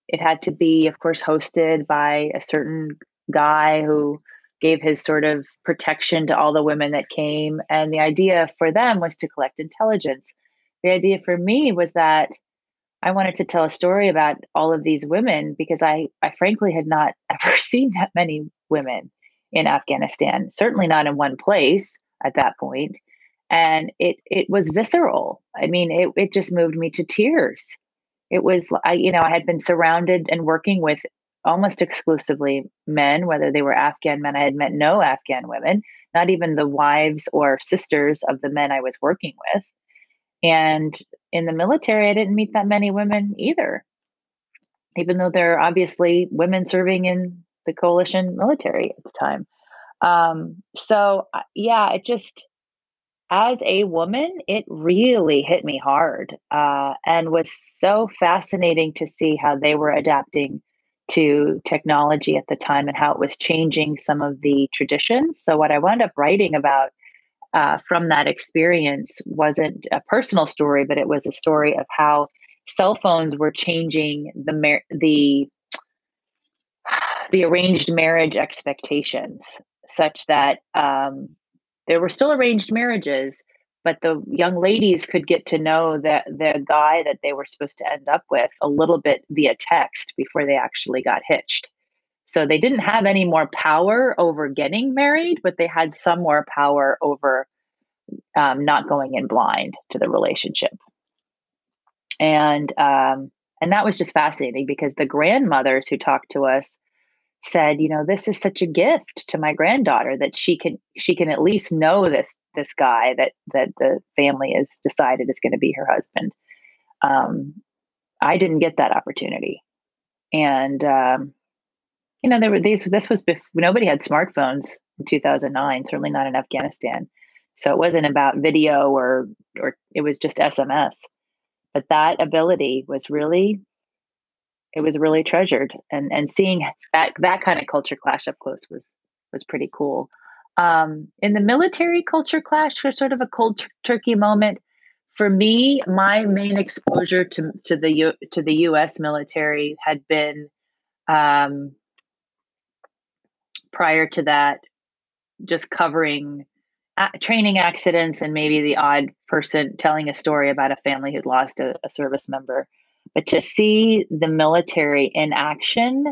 it had to be, of course, hosted by a certain guy who gave his sort of protection to all the women that came. And the idea for them was to collect intelligence. The idea for me was that I wanted to tell a story about all of these women because I, I frankly had not ever seen that many women in Afghanistan, certainly not in one place at that point. And it it was visceral. I mean, it, it just moved me to tears. It was I, you know, I had been surrounded and working with almost exclusively men, whether they were Afghan men. I had met no Afghan women, not even the wives or sisters of the men I was working with. And in the military, I didn't meet that many women either, even though there are obviously women serving in the coalition military at the time. Um, so, uh, yeah, it just, as a woman, it really hit me hard uh, and was so fascinating to see how they were adapting to technology at the time and how it was changing some of the traditions. So, what I wound up writing about uh, from that experience wasn't a personal story, but it was a story of how cell phones were changing the the the arranged marriage expectations such that um, there were still arranged marriages but the young ladies could get to know that the guy that they were supposed to end up with a little bit via text before they actually got hitched So they didn't have any more power over getting married, but they had some more power over um, not going in blind to the relationship. And um, and that was just fascinating because the grandmothers who talked to us said, you know, this is such a gift to my granddaughter that she can she can at least know this this guy that that the family has decided is going to be her husband. Um, I didn't get that opportunity, and um, you know, there were these. This was before nobody had smartphones in 2009. Certainly not in Afghanistan. So it wasn't about video or or it was just SMS. But that ability was really it was really treasured and and seeing that that kind of culture clash up close was was pretty cool. Um, in the military culture clash, was sort of a cold turkey moment for me. My main exposure to to the U, to the U.S. military had been um, prior to that, just covering training accidents and maybe the odd person telling a story about a family who'd lost a, a service member. But to see the military in action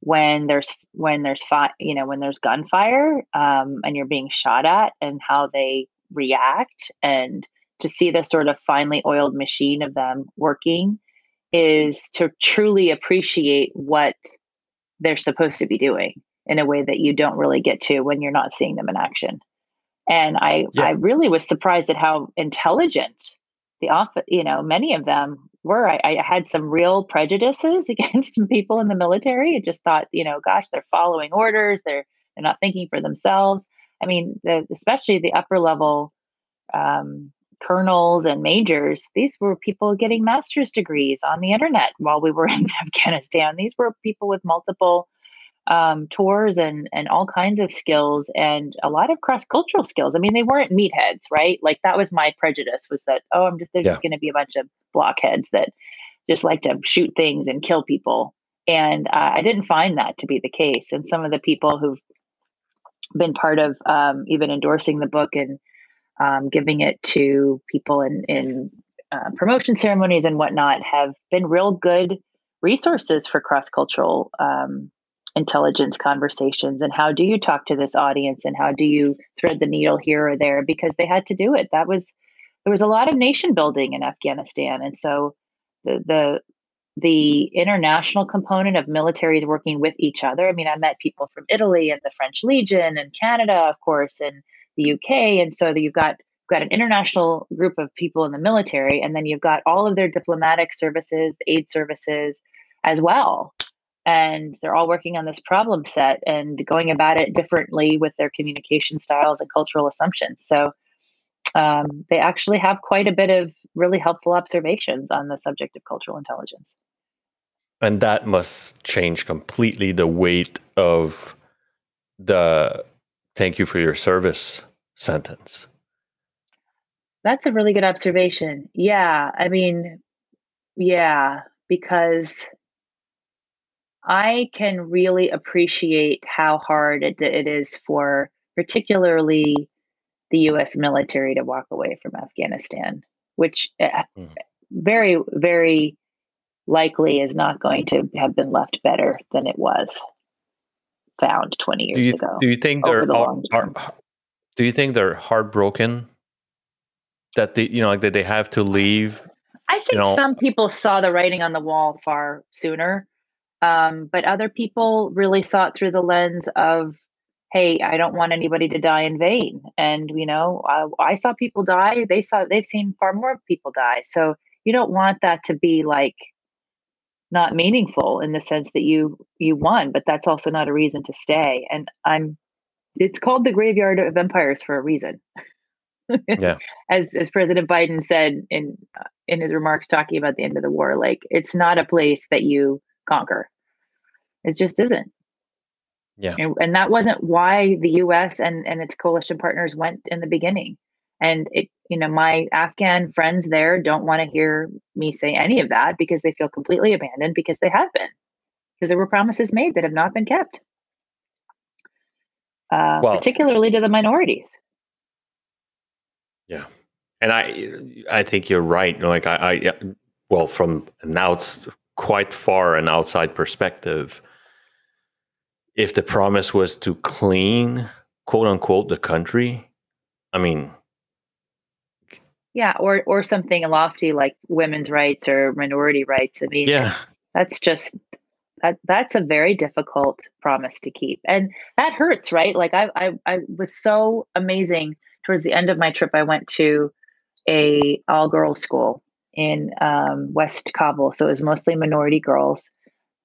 when there's when there's fi- you know when there's gunfire um, and you're being shot at and how they react and to see the sort of finely oiled machine of them working is to truly appreciate what they're supposed to be doing in a way that you don't really get to when you're not seeing them in action. And I, yeah. I really was surprised at how intelligent the office, you know, many of them were. I, I had some real prejudices against people in the military. I just thought, you know, gosh, they're following orders. They're they're not thinking for themselves. I mean, the, especially the upper level um, colonels and majors. These were people getting master's degrees on the internet while we were in Afghanistan. These were people with multiple um, tours and and all kinds of skills and a lot of cross cultural skills. I mean, they weren't meatheads, right? Like that was my prejudice was that oh, I'm just there's yeah. just going to be a bunch of blockheads that just like to shoot things and kill people. And uh, I didn't find that to be the case. And some of the people who've been part of um, even endorsing the book and um, giving it to people in in uh, promotion ceremonies and whatnot have been real good resources for cross cultural um, intelligence conversations and how do you talk to this audience and how do you thread the needle here or there? Because they had to do it. That was there was a lot of nation building in afghanistan and so the the the international component of militaries working with each other. I mean i met people from italy and the french legion and canada of course and the uk and so you've got got an international group of people in the military and then you've got all of their diplomatic services aid services as well and they're all working on this problem set and going about it differently with their communication styles and cultural assumptions. So um, they actually have quite a bit of really helpful observations on the subject of cultural intelligence. And that must change completely the weight of the thank you for your service sentence. That's a really good observation. Yeah. I mean, yeah, because I can really appreciate how hard it, it is for particularly the US military to walk away from Afghanistan, which mm. very, very likely is not going to have been left better than it was found 20 years do you, ago. Do you think they're the do you think they're heartbroken that they you know like that they have to leave? I think you know, some people saw the writing on the wall far sooner. Um, but other people really saw it through the lens of, hey, I don't want anybody to die in vain. And, you know, I, I saw people die. They saw, they've seen far more people die. So you don't want that to be like not meaningful in the sense that you you won but that's also not a reason to stay and i'm it's called the graveyard of empires for a reason yeah as as president biden said in in his remarks talking about the end of the war like it's not a place that you conquer. It just isn't. Yeah. And, and that wasn't why the US and, and its coalition partners went in the beginning. And it, you know, my Afghan friends there don't want to hear me say any of that because they feel completely abandoned because they have been. Because there were promises made that have not been kept. Uh, well, particularly to the minorities. Yeah, and I I think you're right. Like I, I well, from an outs quite far an outside perspective, if the promise was to clean, quote unquote, the country, I mean, yeah, or or something lofty like women's rights or minority rights. I mean, yeah, that's just that that's a very difficult promise to keep, and that hurts, right? Like I I I was so amazing towards the end of my trip. I went to a all girls school in um, West Kabul, so it was mostly minority girls.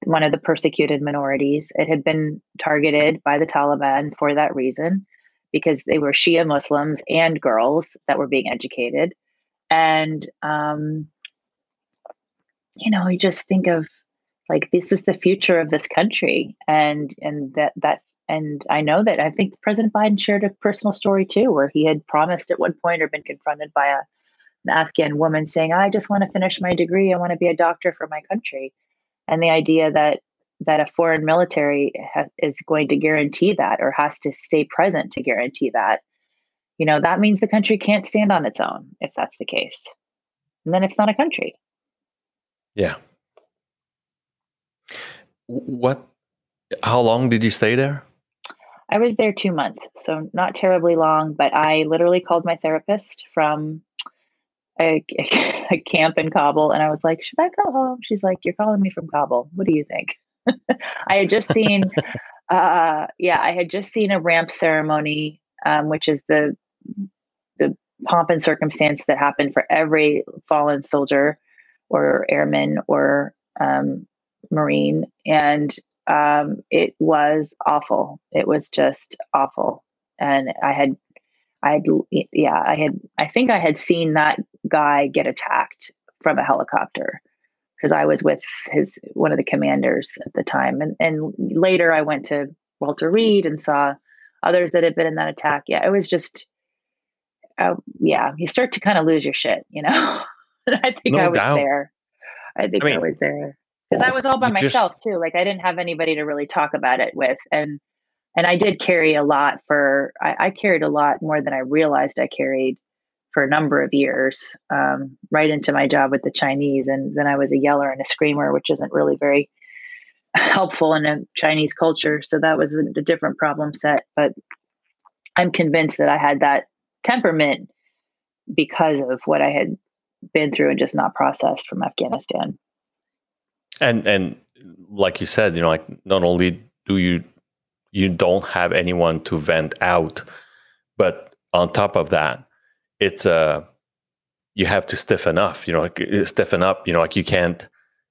One of the persecuted minorities. It had been targeted by the Taliban for that reason because they were Shia Muslims and girls that were being educated. And, um, you know, you just think of like this is the future of this country, and and that that and I know that I think President Biden shared a personal story too, where he had promised at one point or been confronted by a Afghan woman saying, "I just want to finish my degree. I want to be a doctor for my country," and the idea that that a foreign military ha- is going to guarantee that or has to stay present to guarantee that you know that means the country can't stand on its own if that's the case. And then it's not a country. Yeah. What how long did you stay there? I was there two months so not terribly long but i literally called my therapist from a, a camp in kabul and i was like should i go home she's like you're calling me from kabul what do you think I had just seen, uh, yeah, I had just seen a ramp ceremony, um, which is the the pomp and circumstance that happened for every fallen soldier or airman or um, marine, and um, it was awful. It was just awful, and I had. I had, yeah, I had, I think I had seen that guy get attacked from a helicopter because I was with his one of the commanders at the time, and and later I went to Walter Reed and saw others that had been in that attack. Yeah, it was just, uh, yeah, you start to kind of lose your shit, you know. I think no I was doubt. there. I think I, mean, I was there because I was all by myself just... too. Like I didn't have anybody to really talk about it with, and and I did carry a lot for. I, I carried a lot more than I realized I carried for a number of years, um, right into my job with the Chinese. And then I was a yeller and a screamer, which isn't really very helpful in a Chinese culture. So that was a, a different problem set. But I'm convinced that I had that temperament because of what I had been through and just not processed from Afghanistan. And and like you said, you know, like not only do you you don't have anyone to vent out, but on top of that, it's uh you have to stiffen up you know like uh, stiffen up you know like you can't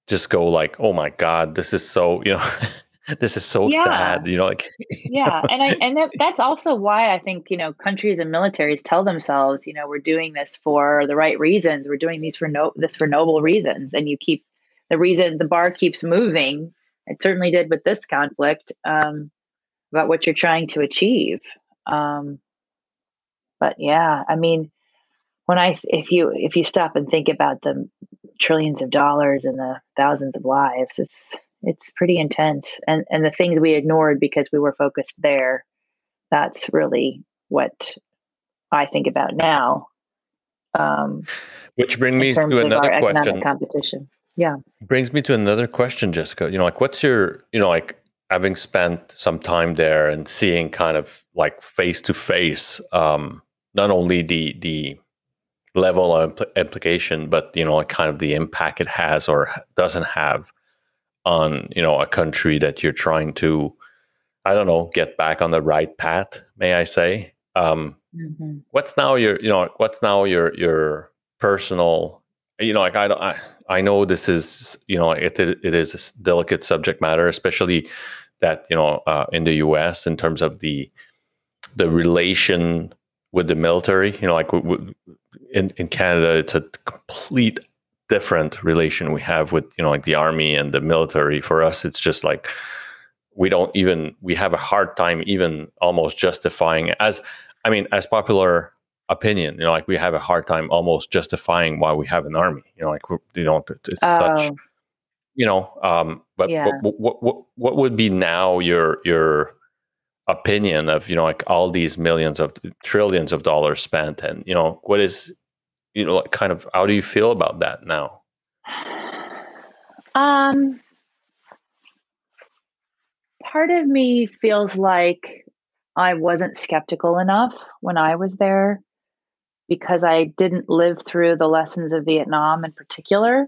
just go like oh my god this is so you know this is so yeah. sad you know like yeah and i and that, that's also why i think you know countries and militaries tell themselves you know we're doing this for the right reasons we're doing these for no this for noble reasons and you keep the reason the bar keeps moving it certainly did with this conflict um, about what you're trying to achieve um, but yeah i mean when I if you if you stop and think about the trillions of dollars and the thousands of lives, it's it's pretty intense. And and the things we ignored because we were focused there, that's really what I think about now. Um, Which brings me to another question. Competition, yeah, brings me to another question, Jessica. You know, like what's your you know like having spent some time there and seeing kind of like face to face um not only the the level of implication, but you know, kind of the impact it has or doesn't have on you know a country that you're trying to, I don't know, get back on the right path. May I say? Um, mm-hmm. What's now your you know what's now your your personal you know like I don't I, I know this is you know it it is a delicate subject matter, especially that you know uh, in the U.S. in terms of the the relation with the military. You know, like w- w- in in Canada, it's a complete different relation we have with you know like the army and the military. For us, it's just like we don't even we have a hard time even almost justifying as I mean as popular opinion. You know, like we have a hard time almost justifying why we have an army. You know, like you know it's oh. such you know um but, yeah. but what, what what would be now your your opinion of you know like all these millions of trillions of dollars spent and you know what is you know like kind of how do you feel about that now um part of me feels like I wasn't skeptical enough when I was there because I didn't live through the lessons of Vietnam in particular.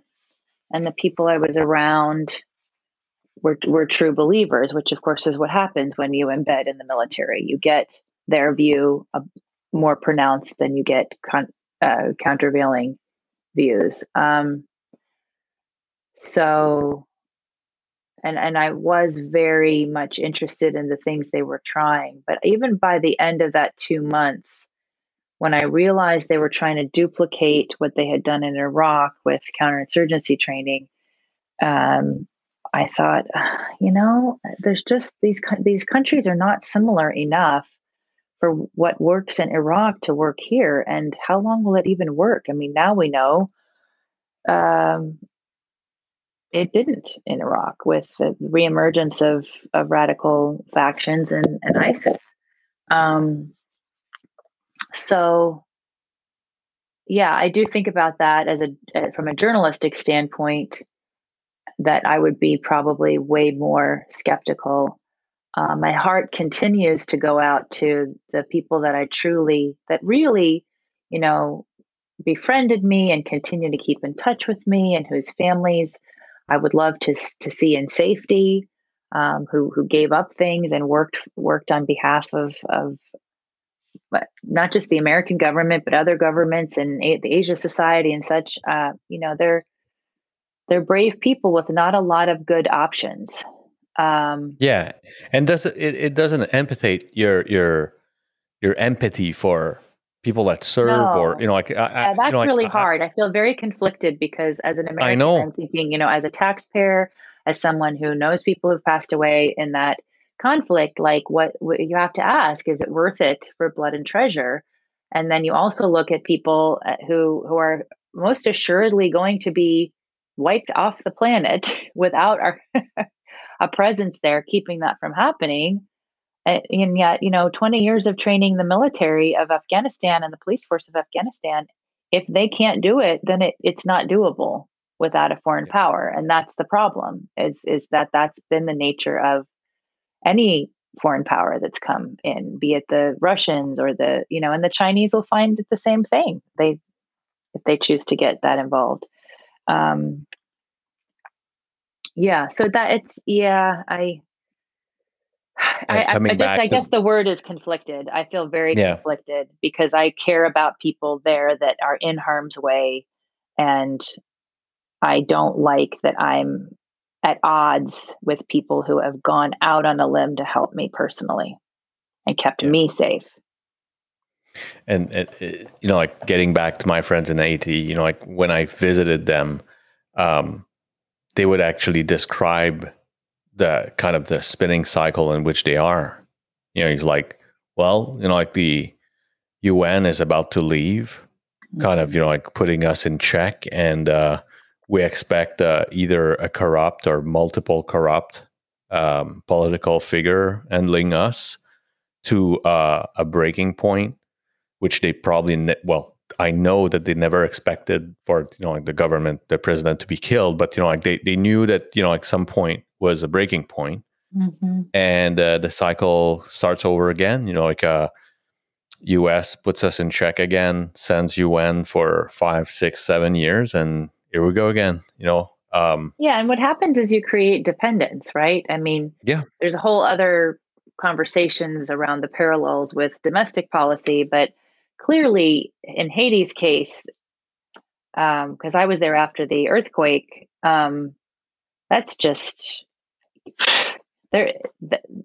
And the people I was around were, were true believers, which of course is what happens when you embed in the military. You get their view uh, more pronounced than you get con- uh, countervailing views. Um, so, and and I was very much interested in the things they were trying. But even by the end of that two months, when I realized they were trying to duplicate what they had done in Iraq with counterinsurgency training, um, I thought, you know, there's just these these countries are not similar enough for what works in Iraq to work here, and how long will it even work? I mean, now we know um, it didn't in Iraq with the reemergence of of radical factions and, and ISIS. Um, so yeah i do think about that as a uh, from a journalistic standpoint that i would be probably way more skeptical uh, my heart continues to go out to the people that i truly that really you know befriended me and continue to keep in touch with me and whose families i would love to to see in safety um, who who gave up things and worked worked on behalf of of not just the American government, but other governments and the Asia Society and such. Uh, you know, they're they're brave people with not a lot of good options. Um, yeah, and does it, it doesn't empathate your your your empathy for people that serve no. or you know like yeah, that's you know, really hard. I, I, feel very conflicted because as an American, I know. I'm thinking, you know, as a taxpayer, as someone who knows people who've passed away in that conflict like what, what you have to ask is it worth it for blood and treasure and then you also look at people uh, who who are most assuredly going to be wiped off the planet without our a presence there keeping that from happening and yet you know 20 years of training the military of afghanistan and the police force of afghanistan if they can't do it then it, it's not doable without a foreign power and that's the problem is is that that's been the nature of any foreign power that's come in, be it the Russians or the, you know, and the Chinese will find the same thing. They, if they choose to get that involved. Um, yeah. So that it's, yeah, I, I, I, I, just, I guess the word is conflicted. I feel very yeah. conflicted because I care about people there that are in harm's way. And I don't like that I'm at odds with people who have gone out on a limb to help me personally and kept yeah. me safe. And, you know, like getting back to my friends in Haiti, you know, like when I visited them, um, they would actually describe the kind of the spinning cycle in which they are. You know, he's like, well, you know, like the UN is about to leave, kind of, you know, like putting us in check and, uh, we expect uh, either a corrupt or multiple corrupt um, political figure handling us to uh, a breaking point, which they probably ne- well. I know that they never expected for you know like the government, the president to be killed, but you know like they, they knew that you know like some point was a breaking point, mm-hmm. and uh, the cycle starts over again. You know like uh, U.S. puts us in check again, sends UN for five, six, seven years, and here we go again you know um yeah and what happens is you create dependence right i mean yeah there's a whole other conversations around the parallels with domestic policy but clearly in haiti's case because um, i was there after the earthquake um that's just there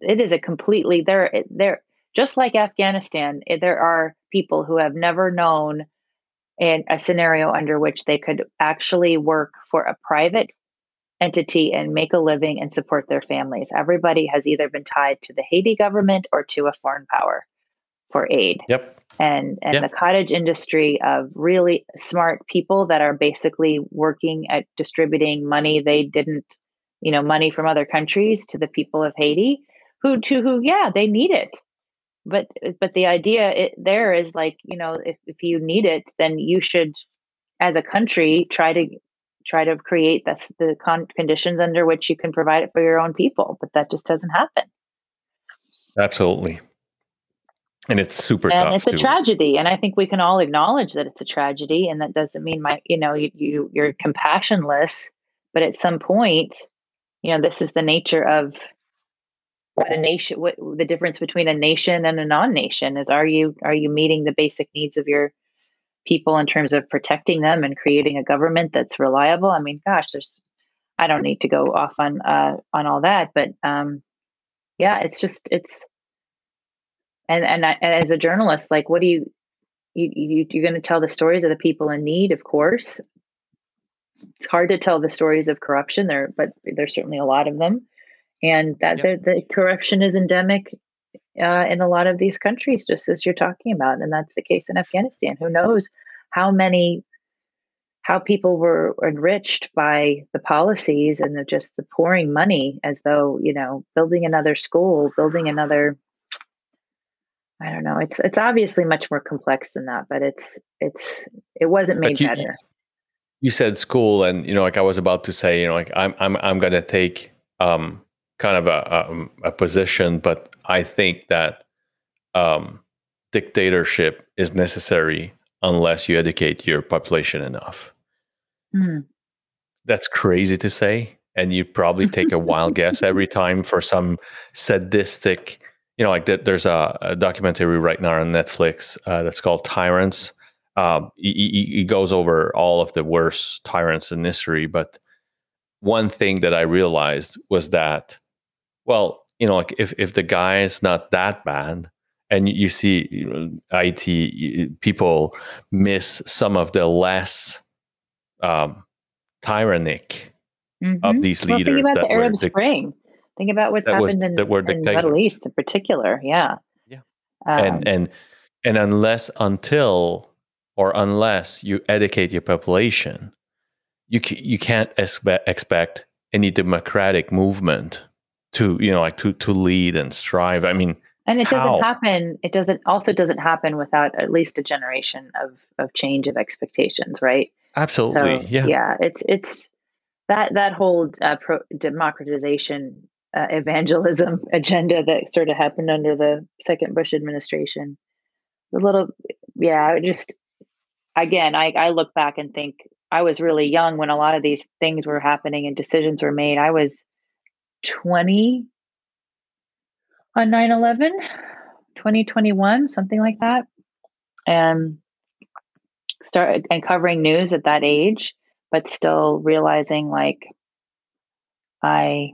it is a completely there there just like afghanistan there are people who have never known in a scenario under which they could actually work for a private entity and make a living and support their families. Everybody has either been tied to the Haiti government or to a foreign power for aid. Yep. And and yep. the cottage industry of really smart people that are basically working at distributing money they didn't, you know, money from other countries to the people of Haiti who to who yeah, they need it but but the idea it, there is like you know if, if you need it then you should as a country try to try to create the, the con- conditions under which you can provide it for your own people but that just doesn't happen absolutely and it's super and it's a tragedy and i think we can all acknowledge that it's a tragedy and that doesn't mean my you know you, you you're compassionless but at some point you know this is the nature of what a nation what the difference between a nation and a non-nation is are you are you meeting the basic needs of your people in terms of protecting them and creating a government that's reliable? I mean gosh there's i don't need to go off on uh on all that but um yeah it's just it's and and, I, and as a journalist like what do you you, you you're going to tell the stories of the people in need of course. It's hard to tell the stories of corruption there but there's certainly a lot of them. And that yep. the, the, corruption is endemic uh, in a lot of these countries just as you're talking about and that's the case in afghanistan. Who knows how many how people were enriched by the policies and the, just the pouring money as though you know building another school building another I don't know. It's it's obviously much more complex than that, but it's it's it wasn't made you, better. You said school, and you know, like I was about to say, you know, like I'm I'm I'm gonna take um kind of a a, um, a position, but I think that um dictatorship is necessary unless you educate your population enough. Mm. That's crazy to say, and you probably take a wild guess every time for some sadistic you know, like that, there's a, a, documentary right now on Netflix uh, that's called Tyrants. Um, he, he, goes over all of the worst tyrants in history, but one thing that I realized was that, well, you know, like if if the guy is not that bad, and you see you know, IT people miss some of the less um, tyrannic mm-hmm. of these leaders. Well, think about the Arab Spring. Think about what's happened was, in, in the Middle East in particular. Yeah. Yeah. Um, and and and unless until or unless you educate your population, you you can't expect expect any democratic movement to you know like to to lead and strive. I mean, and it how? doesn't happen. It doesn't also doesn't happen without at least a generation of of change of expectations, right? Absolutely. So, yeah. Yeah. It's it's that that whole uh, pro- democratization uh, evangelism agenda that sort of happened under the second Bush administration. A little, yeah, just again, I, I look back and think I was really young when a lot of these things were happening and decisions were made. I was 20 on 9 11, 2021, something like that. And start and covering news at that age, but still realizing like I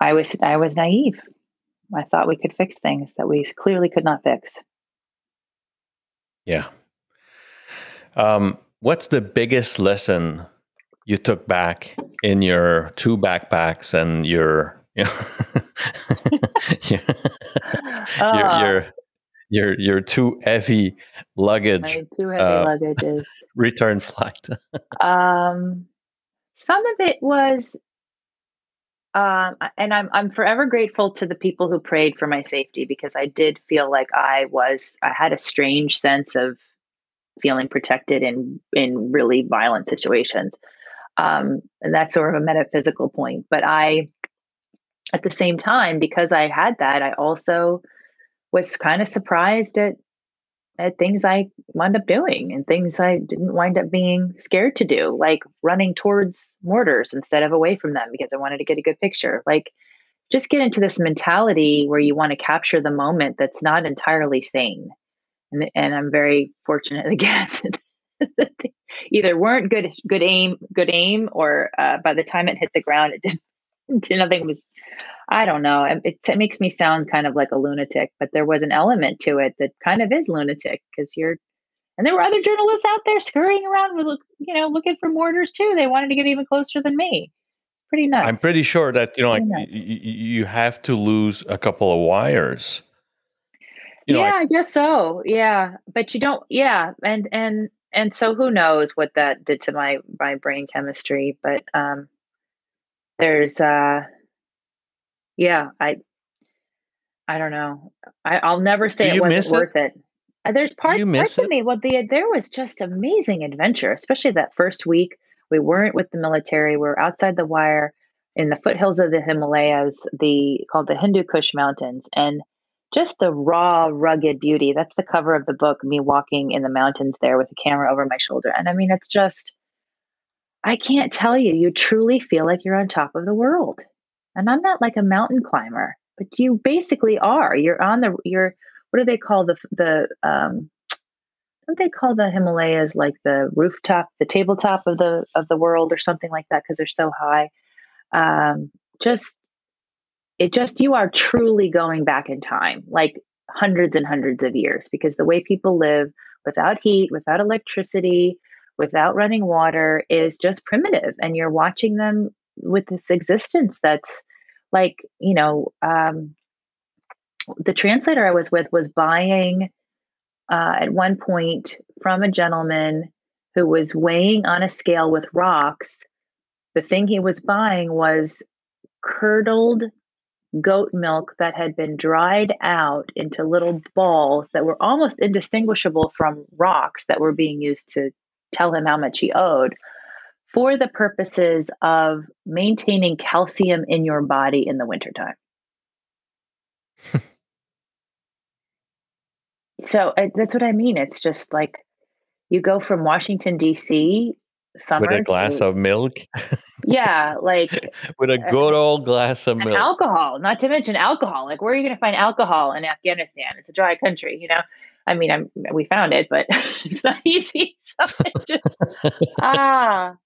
I was I was naive. I thought we could fix things that we clearly could not fix. Yeah. Um, what's the biggest lesson you took back in your two backpacks and your you know, your, uh, your, your your two heavy luggage two heavy uh, luggages return flight um some of it was um, and I'm I'm forever grateful to the people who prayed for my safety because I did feel like I was I had a strange sense of feeling protected in in really violent situations, um, and that's sort of a metaphysical point. But I, at the same time, because I had that, I also was kind of surprised at at things I wound up doing and things I didn't wind up being scared to do, like running towards mortars instead of away from them because I wanted to get a good picture. Like, just get into this mentality where you want to capture the moment that's not entirely sane. And, and I'm very fortunate again. either weren't good good aim good aim or uh, by the time it hit the ground it didn't nothing was I don't know. It, it, makes me sound kind of like a lunatic, but there was an element to it that kind of is lunatic because you're, and there were other journalists out there scurrying around with, you know, looking for mortars too. They wanted to get even closer than me. Pretty nuts. I'm pretty sure that, you know, like y- you have to lose a couple of wires. You know, yeah, like, I guess so. Yeah. But you don't, yeah. And, and, and so who knows what that did to my, my brain chemistry, but, um, there's, uh, yeah, I I don't know. I, I'll never say it wasn't worth it. Uh, there's part, parts of me. Well, the, there was just amazing adventure, especially that first week. We weren't with the military. We were outside the wire in the foothills of the Himalayas, the called the Hindu Kush Mountains, and just the raw, rugged beauty. That's the cover of the book. Me walking in the mountains there with a camera over my shoulder, and I mean, it's just. I can't tell you. You truly feel like you're on top of the world, and I'm not like a mountain climber, but you basically are. You're on the. You're what do they call the the um don't they call the Himalayas like the rooftop, the tabletop of the of the world or something like that because they're so high? Um, just it just you are truly going back in time, like hundreds and hundreds of years, because the way people live without heat, without electricity, without running water is just primitive, and you're watching them with this existence that's like you know um, the translator I was with was buying uh, at one point from a gentleman who was weighing on a scale with rocks. The thing he was buying was curdled goat milk that had been dried out into little balls that were almost indistinguishable from rocks that were being used to tell him how much he owed for the purposes of maintaining calcium in your body in the wintertime. so uh, that's what I mean. It's just like you go from Washington D.C. summer with a glass to, of milk. yeah, like with a good old glass of milk. alcohol. Not to mention alcohol. Like where are you going to find alcohol in Afghanistan? It's a dry country, you know. I mean, I'm we found it, but it's not easy. So just ah,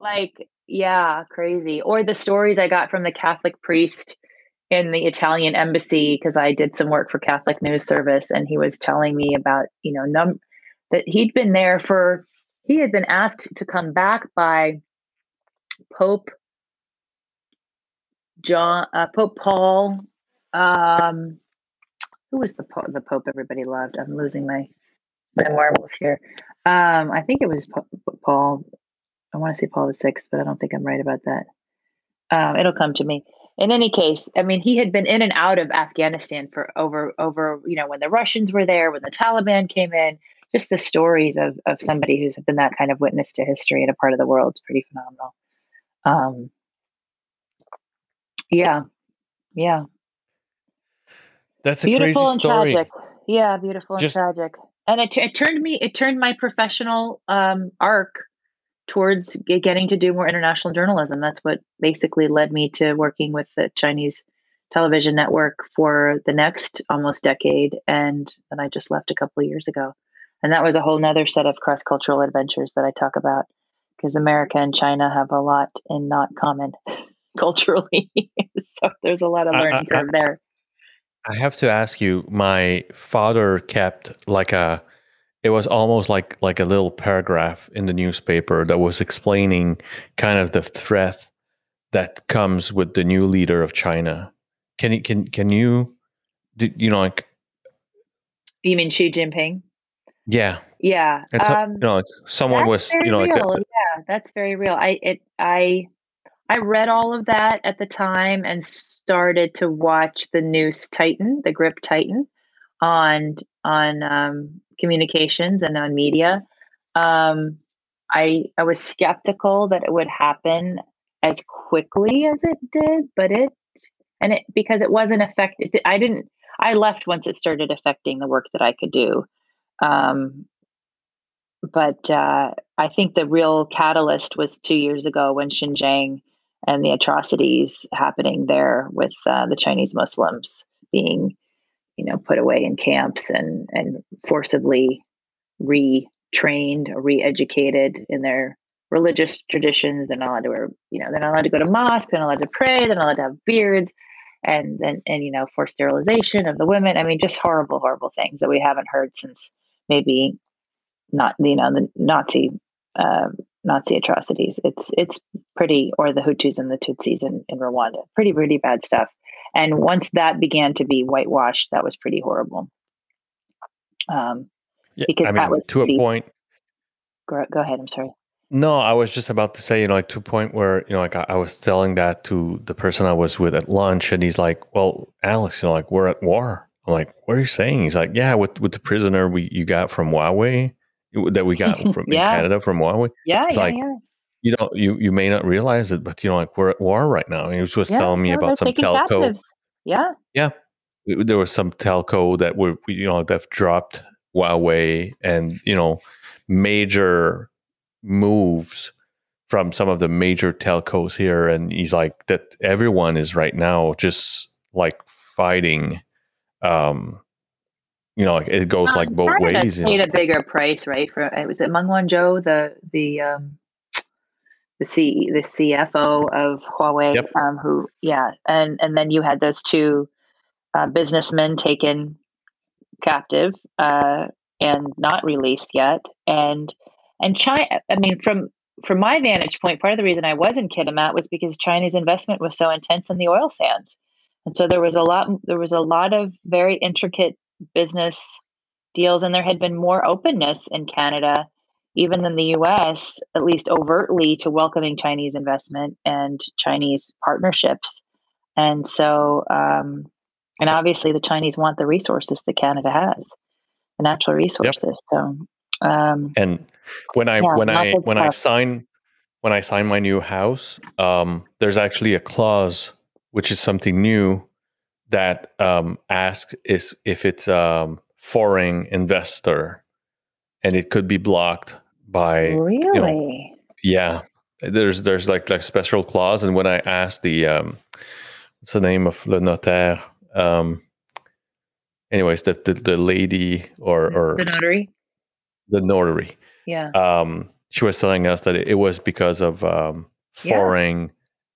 like yeah, crazy. Or the stories I got from the Catholic priest in the Italian embassy because I did some work for Catholic News Service, and he was telling me about you know num that he'd been there for he had been asked to come back by Pope John uh, Pope Paul. Um, who was the the Pope everybody loved? I'm losing my my marbles here. Um, I think it was pa- Paul. I want to say Paul the Sixth, but I don't think I'm right about that. Um, it'll come to me. In any case, I mean, he had been in and out of Afghanistan for over over you know when the Russians were there, when the Taliban came in. Just the stories of of somebody who's been that kind of witness to history in a part of the world is pretty phenomenal. Um, yeah, yeah, That's a beautiful crazy and story. tragic. Yeah, beautiful and Just tragic. And it, it turned me, it turned my professional um, arc towards getting to do more international journalism. That's what basically led me to working with the Chinese television network for the next almost decade. And then I just left a couple of years ago. And that was a whole nother set of cross cultural adventures that I talk about because America and China have a lot in not common culturally. so there's a lot of I, learning I curve there. I have to ask you. My father kept like a. It was almost like like a little paragraph in the newspaper that was explaining kind of the threat that comes with the new leader of China. Can you can can you, do- you know, like You mean Xi Jinping? yeah, Yeah. it's Um, you know, like someone was you know like Yeah, that's very real. I it I I read all of that at the time and started to watch the Noose tighten, the Grip tighten, on on um, communications and on media. Um, I I was skeptical that it would happen as quickly as it did, but it and it because it wasn't affected. I didn't. I left once it started affecting the work that I could do. Um, but uh, I think the real catalyst was two years ago when Xinjiang and the atrocities happening there with uh, the Chinese Muslims being, you know, put away in camps and and forcibly retrained or re-educated in their religious traditions. They're not allowed to wear, you know, they're not allowed to go to mosque. They're not allowed to pray. They're not allowed to have beards. And then, and, you know, forced sterilization of the women. I mean, just horrible, horrible things that we haven't heard since maybe not you know the Nazi um, Nazi atrocities. It's it's pretty, or the Hutus and the Tutsis in, in Rwanda. Pretty pretty bad stuff. And once that began to be whitewashed, that was pretty horrible. Um, yeah, because I that was to a point. go, go ahead. I'm sorry. No, I was just about to say, you know, like to a point where, you know, like I, I was telling that to the person I was with at lunch, and he's like, "Well, Alex, you know, like we're at war. I'm like, what are you saying? He's like, yeah, with with the prisoner we you got from Huawei that we got from Yeah. in Canada from Huawei. Yeah, It's yeah, like, yeah. You know, you you may not realize it, but you know, like we're at war right now. And he was just Yeah, telling me no, about some telco. captives. Yeah. Yeah, there was some telco that were you know that dropped Huawei, and you know, major moves from some of the major telcos here. And he's like that everyone is right now just like fighting. Um, you know, like it goes like Um, both Canada ways. You paid know? a bigger price, right? For it was it Meng Wanzhou, the the um, the C the CFO of Huawei, Yep. um, who yeah, and and then you had those two uh, businessmen taken captive uh, and not released yet, and and China. I mean, from from my vantage point, part of the reason I was in Kitimat was because Chinese investment was so intense in the oil sands, and so there was a lot there was a lot of very intricate business deals, and there had been more openness in Canada, even in the US, at least overtly, to welcoming Chinese investment and Chinese partnerships. And so, um, and obviously, the Chinese want the resources that Canada has, the natural resources. So, um, and when i Yeah, when i when i sign when i sign my new house um there's actually a clause which is something new that um asks is if it's um foreign investor and it could be blocked by really, yeah there's there's like like special clause and when i asked the um what's the name of le notaire um anyways the the, the lady or or the notary, the notary yeah, um, she was telling us that it, it was because of um, Yeah. foreign,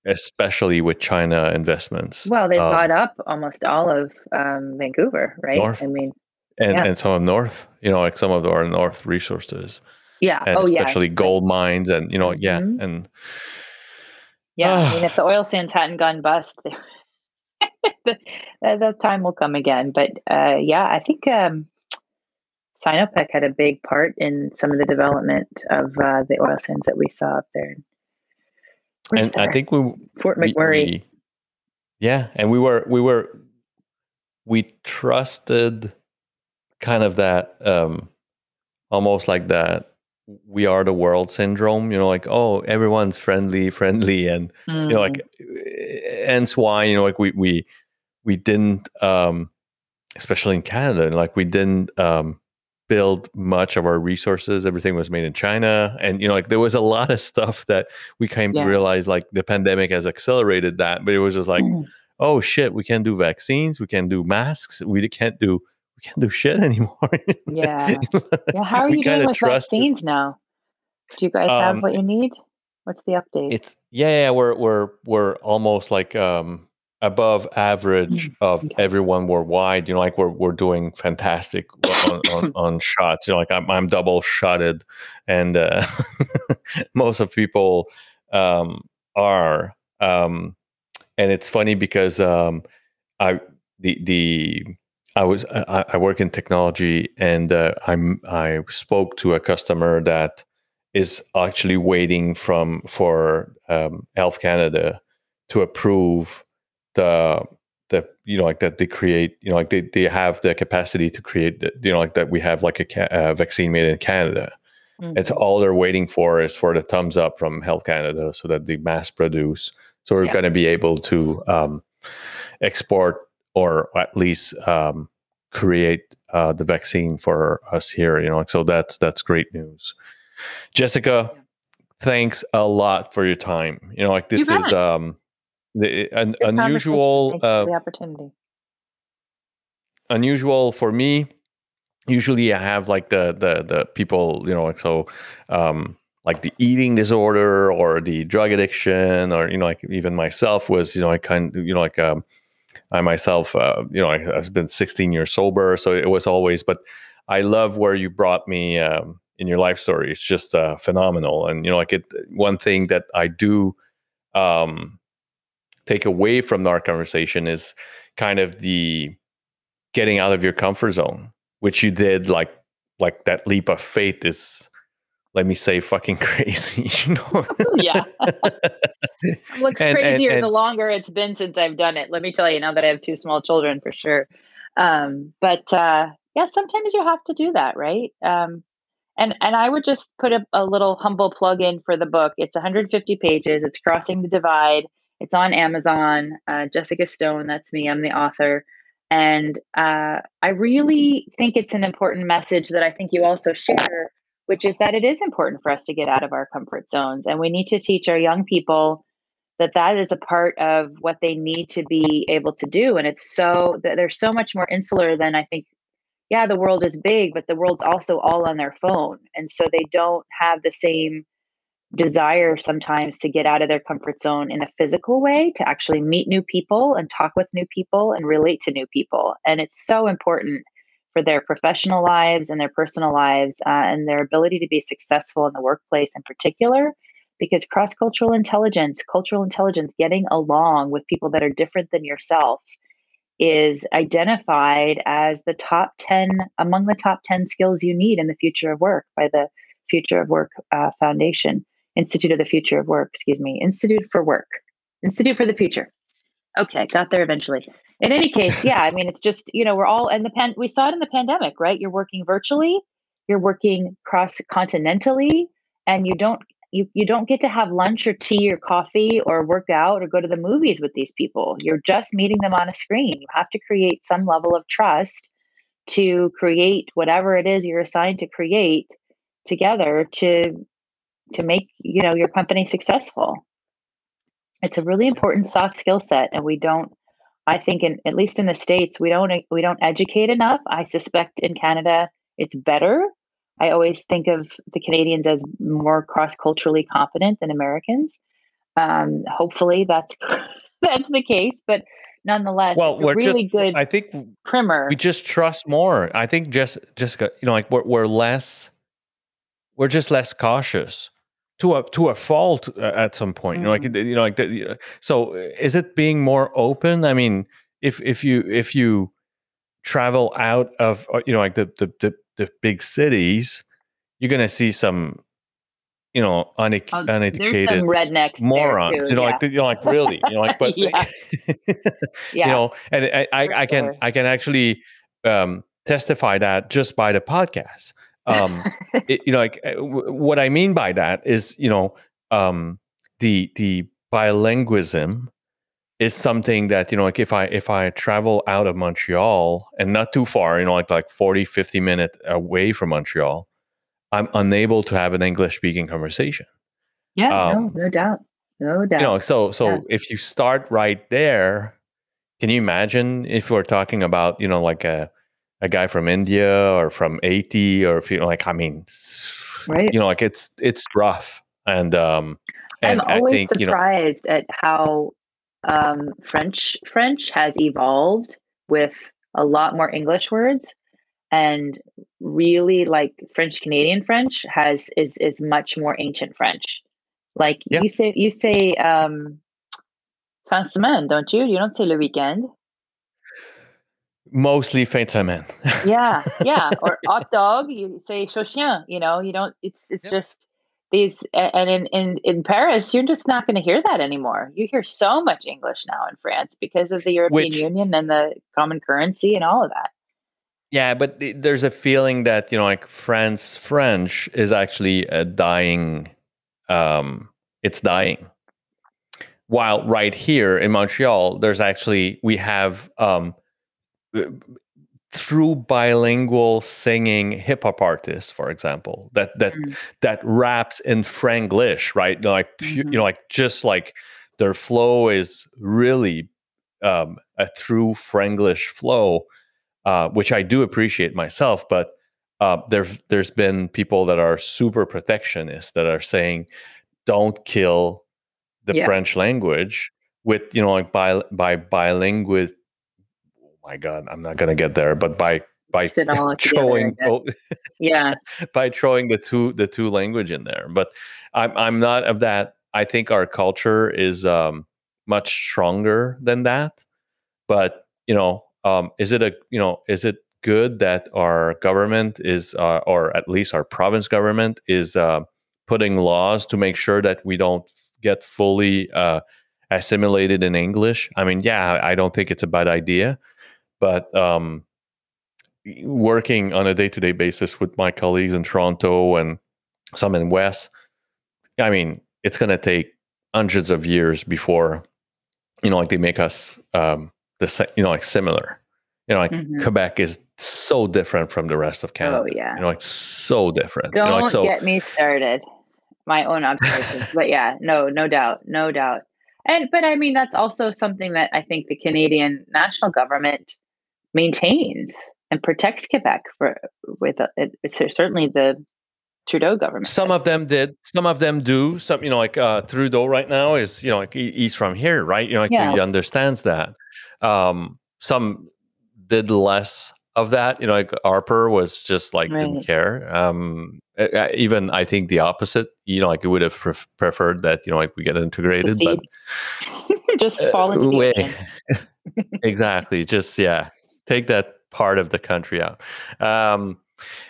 especially with China investments. well, they um, bought up almost all of um, Vancouver, right? North. I mean, and, yeah. and some of North, you know, like some of our North resources, yeah, and oh yeah, especially gold mines, and you know, yeah, Mhm. and Yeah, I Ah. mean, if the oil sands hadn't gone bust, the, uh, time will come again. But uh, yeah, I think um, Sinopec had a big part in some of the development of uh, the oil sands that we saw up there. Where's and I think we, Fort we, McMurray. we- yeah, and we were we were we trusted kind of that um almost like that we are the world syndrome you know like oh everyone's friendly friendly and you know like Mm, hence why you know like we we we didn't um especially in canada and like we didn't um build much of our resources everything was made in china and you know like there was a lot of stuff that we came Yeah. to realize like the pandemic has accelerated that but it was just like mm. oh shit we can't do vaccines we can't do masks we can't do we can't do shit anymore yeah, yeah. How are you doing with vaccines now? Do you guys have Um, what you need? What's the update? it's yeah, yeah we're we're we're almost like um above average of okay. everyone worldwide you know like we're we're doing fantastic on, on, on shots you know like i'm, I'm double shotted and uh most of people um are um and it's funny because um i the the I was I, I work in technology and uh, I'm I spoke to a customer that is actually waiting from for um, Health Canada to approve the the you know like that they create you know like they, they have the capacity to create the, you know like that we have like a ca- uh, vaccine made in Canada. It's Mhm. all they're waiting for is for the thumbs up from Health Canada so that they mass produce. So we're Yeah. going to be able to um, export or at least um, create uh, the vaccine for us here. You know, so that's that's great news. Jessica, Yeah. thanks a lot for your time. You know, like this is um, the, an Good unusual uh, the opportunity. unusual for me. Usually, I have like the the the people, you know, like so, um, like the eating disorder or the drug addiction, or you know, like even myself was, you know, I kind, you know, like um, I myself, uh, you know, I, I've been 16 years sober, so it was always. But I love where you brought me um, in your life story. It's just uh, phenomenal, and you know, like it. One thing that I do um, take away from our conversation is kind of the getting out of your comfort zone, which you did. Like, like that leap of faith is. Let me say, fucking crazy. You know. Yeah. looks And- and- crazier and- the longer it's been since I've done it. Let me tell you, now that I have two small children, for sure. um, but uh, yeah, sometimes you have to do that, right? Um, and and I would just put a, a little humble plug in for the book. It's 150 pages. It's Crossing the Divide. It's on Amazon. Uh, Jessica Stone, that's me. I'm the author. And uh, I really think it's an important message that I think you also share, which is that it is important for us to get out of our comfort zones. And we need to teach our young people that that is a part of what they need to be able to do. And it's so that they're so much more insular than I think yeah, the world is big, but the world's also all on their phone. And so they don't have the same desire sometimes to get out of their comfort zone in a physical way, to actually meet new people and talk with new people and relate to new people. And it's so important for their professional lives and their personal lives uh, and their ability to be successful in the workplace in particular. Because cross cultural intelligence, cultural intelligence, getting along with people that are different than yourself is identified as the top 10 among the top 10 skills you need in the future of work by the future of work uh, foundation institute of the future of work excuse me institute for work institute for the future okay got there eventually in any case yeah i mean it's just you know we're all in the pan we saw it in the pandemic right you're working virtually you're working cross continentally and you don't you, you don't get to have lunch or tea or coffee or work out or go to the movies with these people. You're just meeting them on a screen. You have to create some level of trust to create whatever it is you're assigned to create together to to make you know your company successful it's a really important soft skill set and we don't i think in at least in the states we don't we don't educate enough i suspect in canada it's better I always think of the Canadians as more cross culturally competent than Americans. Um, hopefully that's that's the case, but nonetheless, well, we're really just, good. I think primer. We just trust more. I think just Jessica, you know, like we're, we're less, we're just less cautious to a to a fault uh, at some point. Mm. You know, like you know, like the, so. Is it being more open? I mean, if if you if you travel out of uh, you know like the the, the the big cities, you're going to see some, you know, une- oh, uneducated rednecks morons. Too, you know, yeah. like you know, like really, you know, like but yeah. you know, and I, I, I can sure. I can actually um, testify that just by the podcast. Um, it, you know, like uh, w- what I mean by that is, you know, um, the the bilingualism is something that you know like if i if i travel out of montreal and not too far you know like like 40 50 minutes away from montreal i'm unable to have an english speaking conversation yeah um, no, no doubt no doubt you know so so yeah. if you start right there can you imagine if we're talking about you know like a a guy from india or from haiti or if you know like i mean right you know like it's it's rough and um and i'm always think, surprised you know, at how um, French French has evolved with a lot more English words, and really like French Canadian French has is is much more ancient French. Like yeah. you say, you say um, fin semaine, don't you? You don't say le weekend. Mostly fin semaine. yeah, yeah. Or hot dog, you say chien. You know, you don't. It's it's yep. just these and in in in Paris you're just not going to hear that anymore. You hear so much English now in France because of the European Which, Union and the common currency and all of that. Yeah, but there's a feeling that you know like France French is actually a dying um it's dying. While right here in Montreal there's actually we have um through bilingual singing hip hop artists, for example, that that mm. that raps in Franglish, right? Like mm-hmm. you know, like just like their flow is really um, a true Franglish flow, uh, which I do appreciate myself. But uh, there's there's been people that are super protectionist that are saying, "Don't kill the yeah. French language." With you know, like by by bilingual my god, I'm not gonna get there. But by by throwing yeah by throwing the two the two language in there. But I'm I'm not of that. I think our culture is um, much stronger than that. But you know, um, is it a you know is it good that our government is uh, or at least our province government is uh, putting laws to make sure that we don't get fully uh, assimilated in English? I mean, yeah, I don't think it's a bad idea but um, working on a day-to-day basis with my colleagues in Toronto and some in West, I mean, it's going to take hundreds of years before, you know, like they make us um, the you know like similar. You know, like mm-hmm. Quebec is so different from the rest of Canada. Oh yeah, you know, like so different. Don't you know, like, so, get me started. My own observations, but yeah, no, no doubt, no doubt. And but I mean, that's also something that I think the Canadian national government maintains and protects Quebec for with uh, it, it's certainly the Trudeau government. Some of them did. Some of them do. Some, you know, like uh, Trudeau right now is, you know, like he's from here, right? You know, like yeah. he understands that. Um, some did less of that. You know, like Harper was just like right. didn't care. Um, even I think the opposite. You know, like he would have pref- preferred that. You know, like we get integrated, but just fall into uh, exactly. Just yeah, take that part of the country out. Um,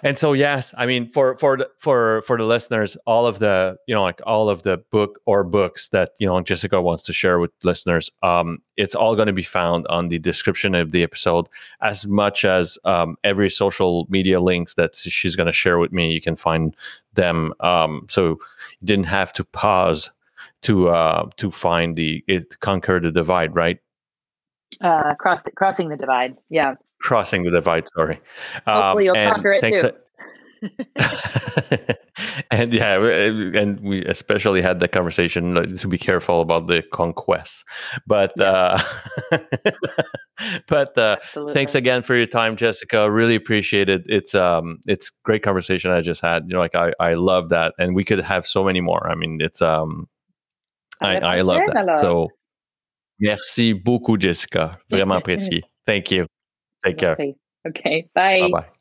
and so yes i mean for for the, for for the listeners all of the you know like all of the book or books that you know jessica wants to share with listeners um it's all going to be found on the description of the episode as much as um, every social media links that she's going to share with me you can find them um so you didn't have to pause to uh to find the it conquer the divide right uh cross the, crossing the divide yeah crossing the divide. Sorry. Hopefully, you'll um, conquer it too. and yeah, and we especially had the conversation to be careful about the conquest. But yeah. uh, but uh, thanks again for your time, Jessica. Really appreciate it. It's um it's great conversation I just had. You know, like I I love that, and we could have so many more. I mean, it's um I I love that. So merci beaucoup, Jessica. Vraiment apprécié. Thank you. Take care. Okay. Bye. Bye bye.